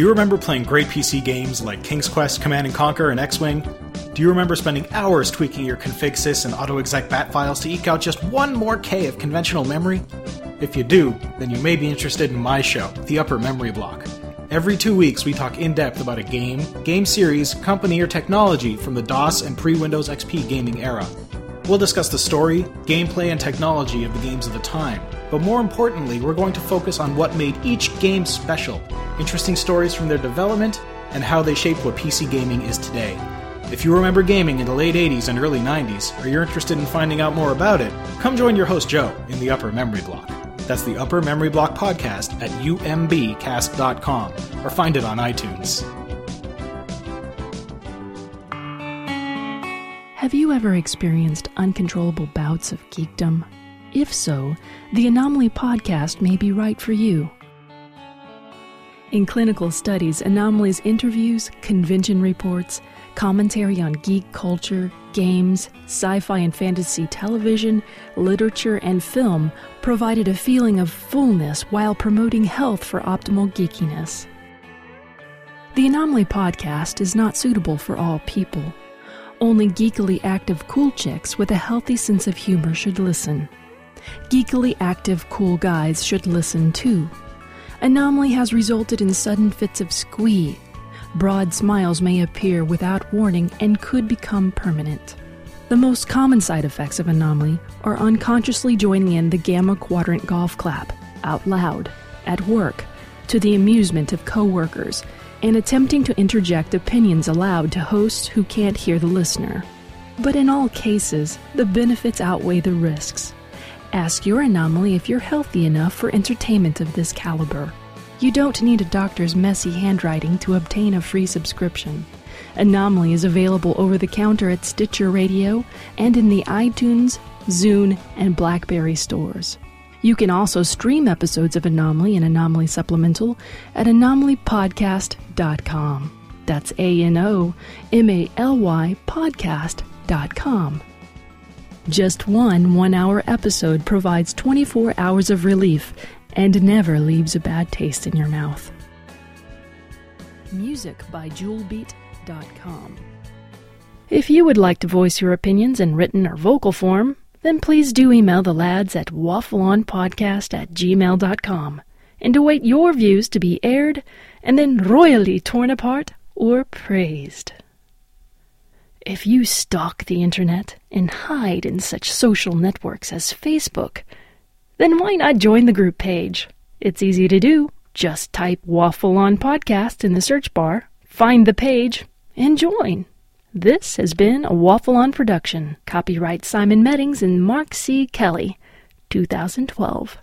You remember playing great PC games like King's Quest, Command and Conquer, and X-Wing? Do you remember spending hours tweaking your config sys and autoexec bat files to eke out just one more K of conventional memory? If you do, then you may be interested in my show, The Upper Memory Block. Every two weeks, we talk in depth about a game, game series, company, or technology from the DOS and pre Windows XP gaming era. We'll discuss the story, gameplay, and technology of the games of the time. But more importantly, we're going to focus on what made each game special, interesting stories from their development, and how they shaped what PC gaming is today. If you remember gaming in the late 80s and early 90s, or you're interested in finding out more about it, come join your host Joe in the Upper Memory Block. That's the Upper Memory Block podcast at umbcast.com or find it on iTunes. Have you ever experienced uncontrollable bouts of geekdom? If so, the Anomaly podcast may be right for you. In clinical studies, Anomaly's interviews, convention reports, commentary on geek culture, games, sci fi and fantasy television, literature, and film provided a feeling of fullness while promoting health for optimal geekiness. The Anomaly podcast is not suitable for all people. Only geekily active cool chicks with a healthy sense of humor should listen. Geekily active cool guys should listen too. Anomaly has resulted in sudden fits of squee. Broad smiles may appear without warning and could become permanent. The most common side effects of anomaly are unconsciously joining in the gamma quadrant golf clap, out loud, at work, to the amusement of coworkers, and attempting to interject opinions aloud to hosts who can't hear the listener. But in all cases, the benefits outweigh the risks. Ask your anomaly if you're healthy enough for entertainment of this caliber. You don't need a doctor's messy handwriting to obtain a free subscription. Anomaly is available over the counter at Stitcher Radio and in the iTunes, Zune, and Blackberry stores. You can also stream episodes of Anomaly and Anomaly Supplemental at anomalypodcast.com. That's A N O M A L Y podcast.com. Just one one hour episode provides 24 hours of relief and never leaves a bad taste in your mouth. Music by JewelBeat.com. If you would like to voice your opinions in written or vocal form, then please do email the lads at waffleonpodcast at gmail.com and await your views to be aired and then royally torn apart or praised. If you stalk the internet and hide in such social networks as Facebook, then why not join the group page? It's easy to do. Just type Waffle On Podcast in the search bar, find the page, and join. This has been a Waffle On production. Copyright Simon Meddings and Mark C. Kelly, 2012.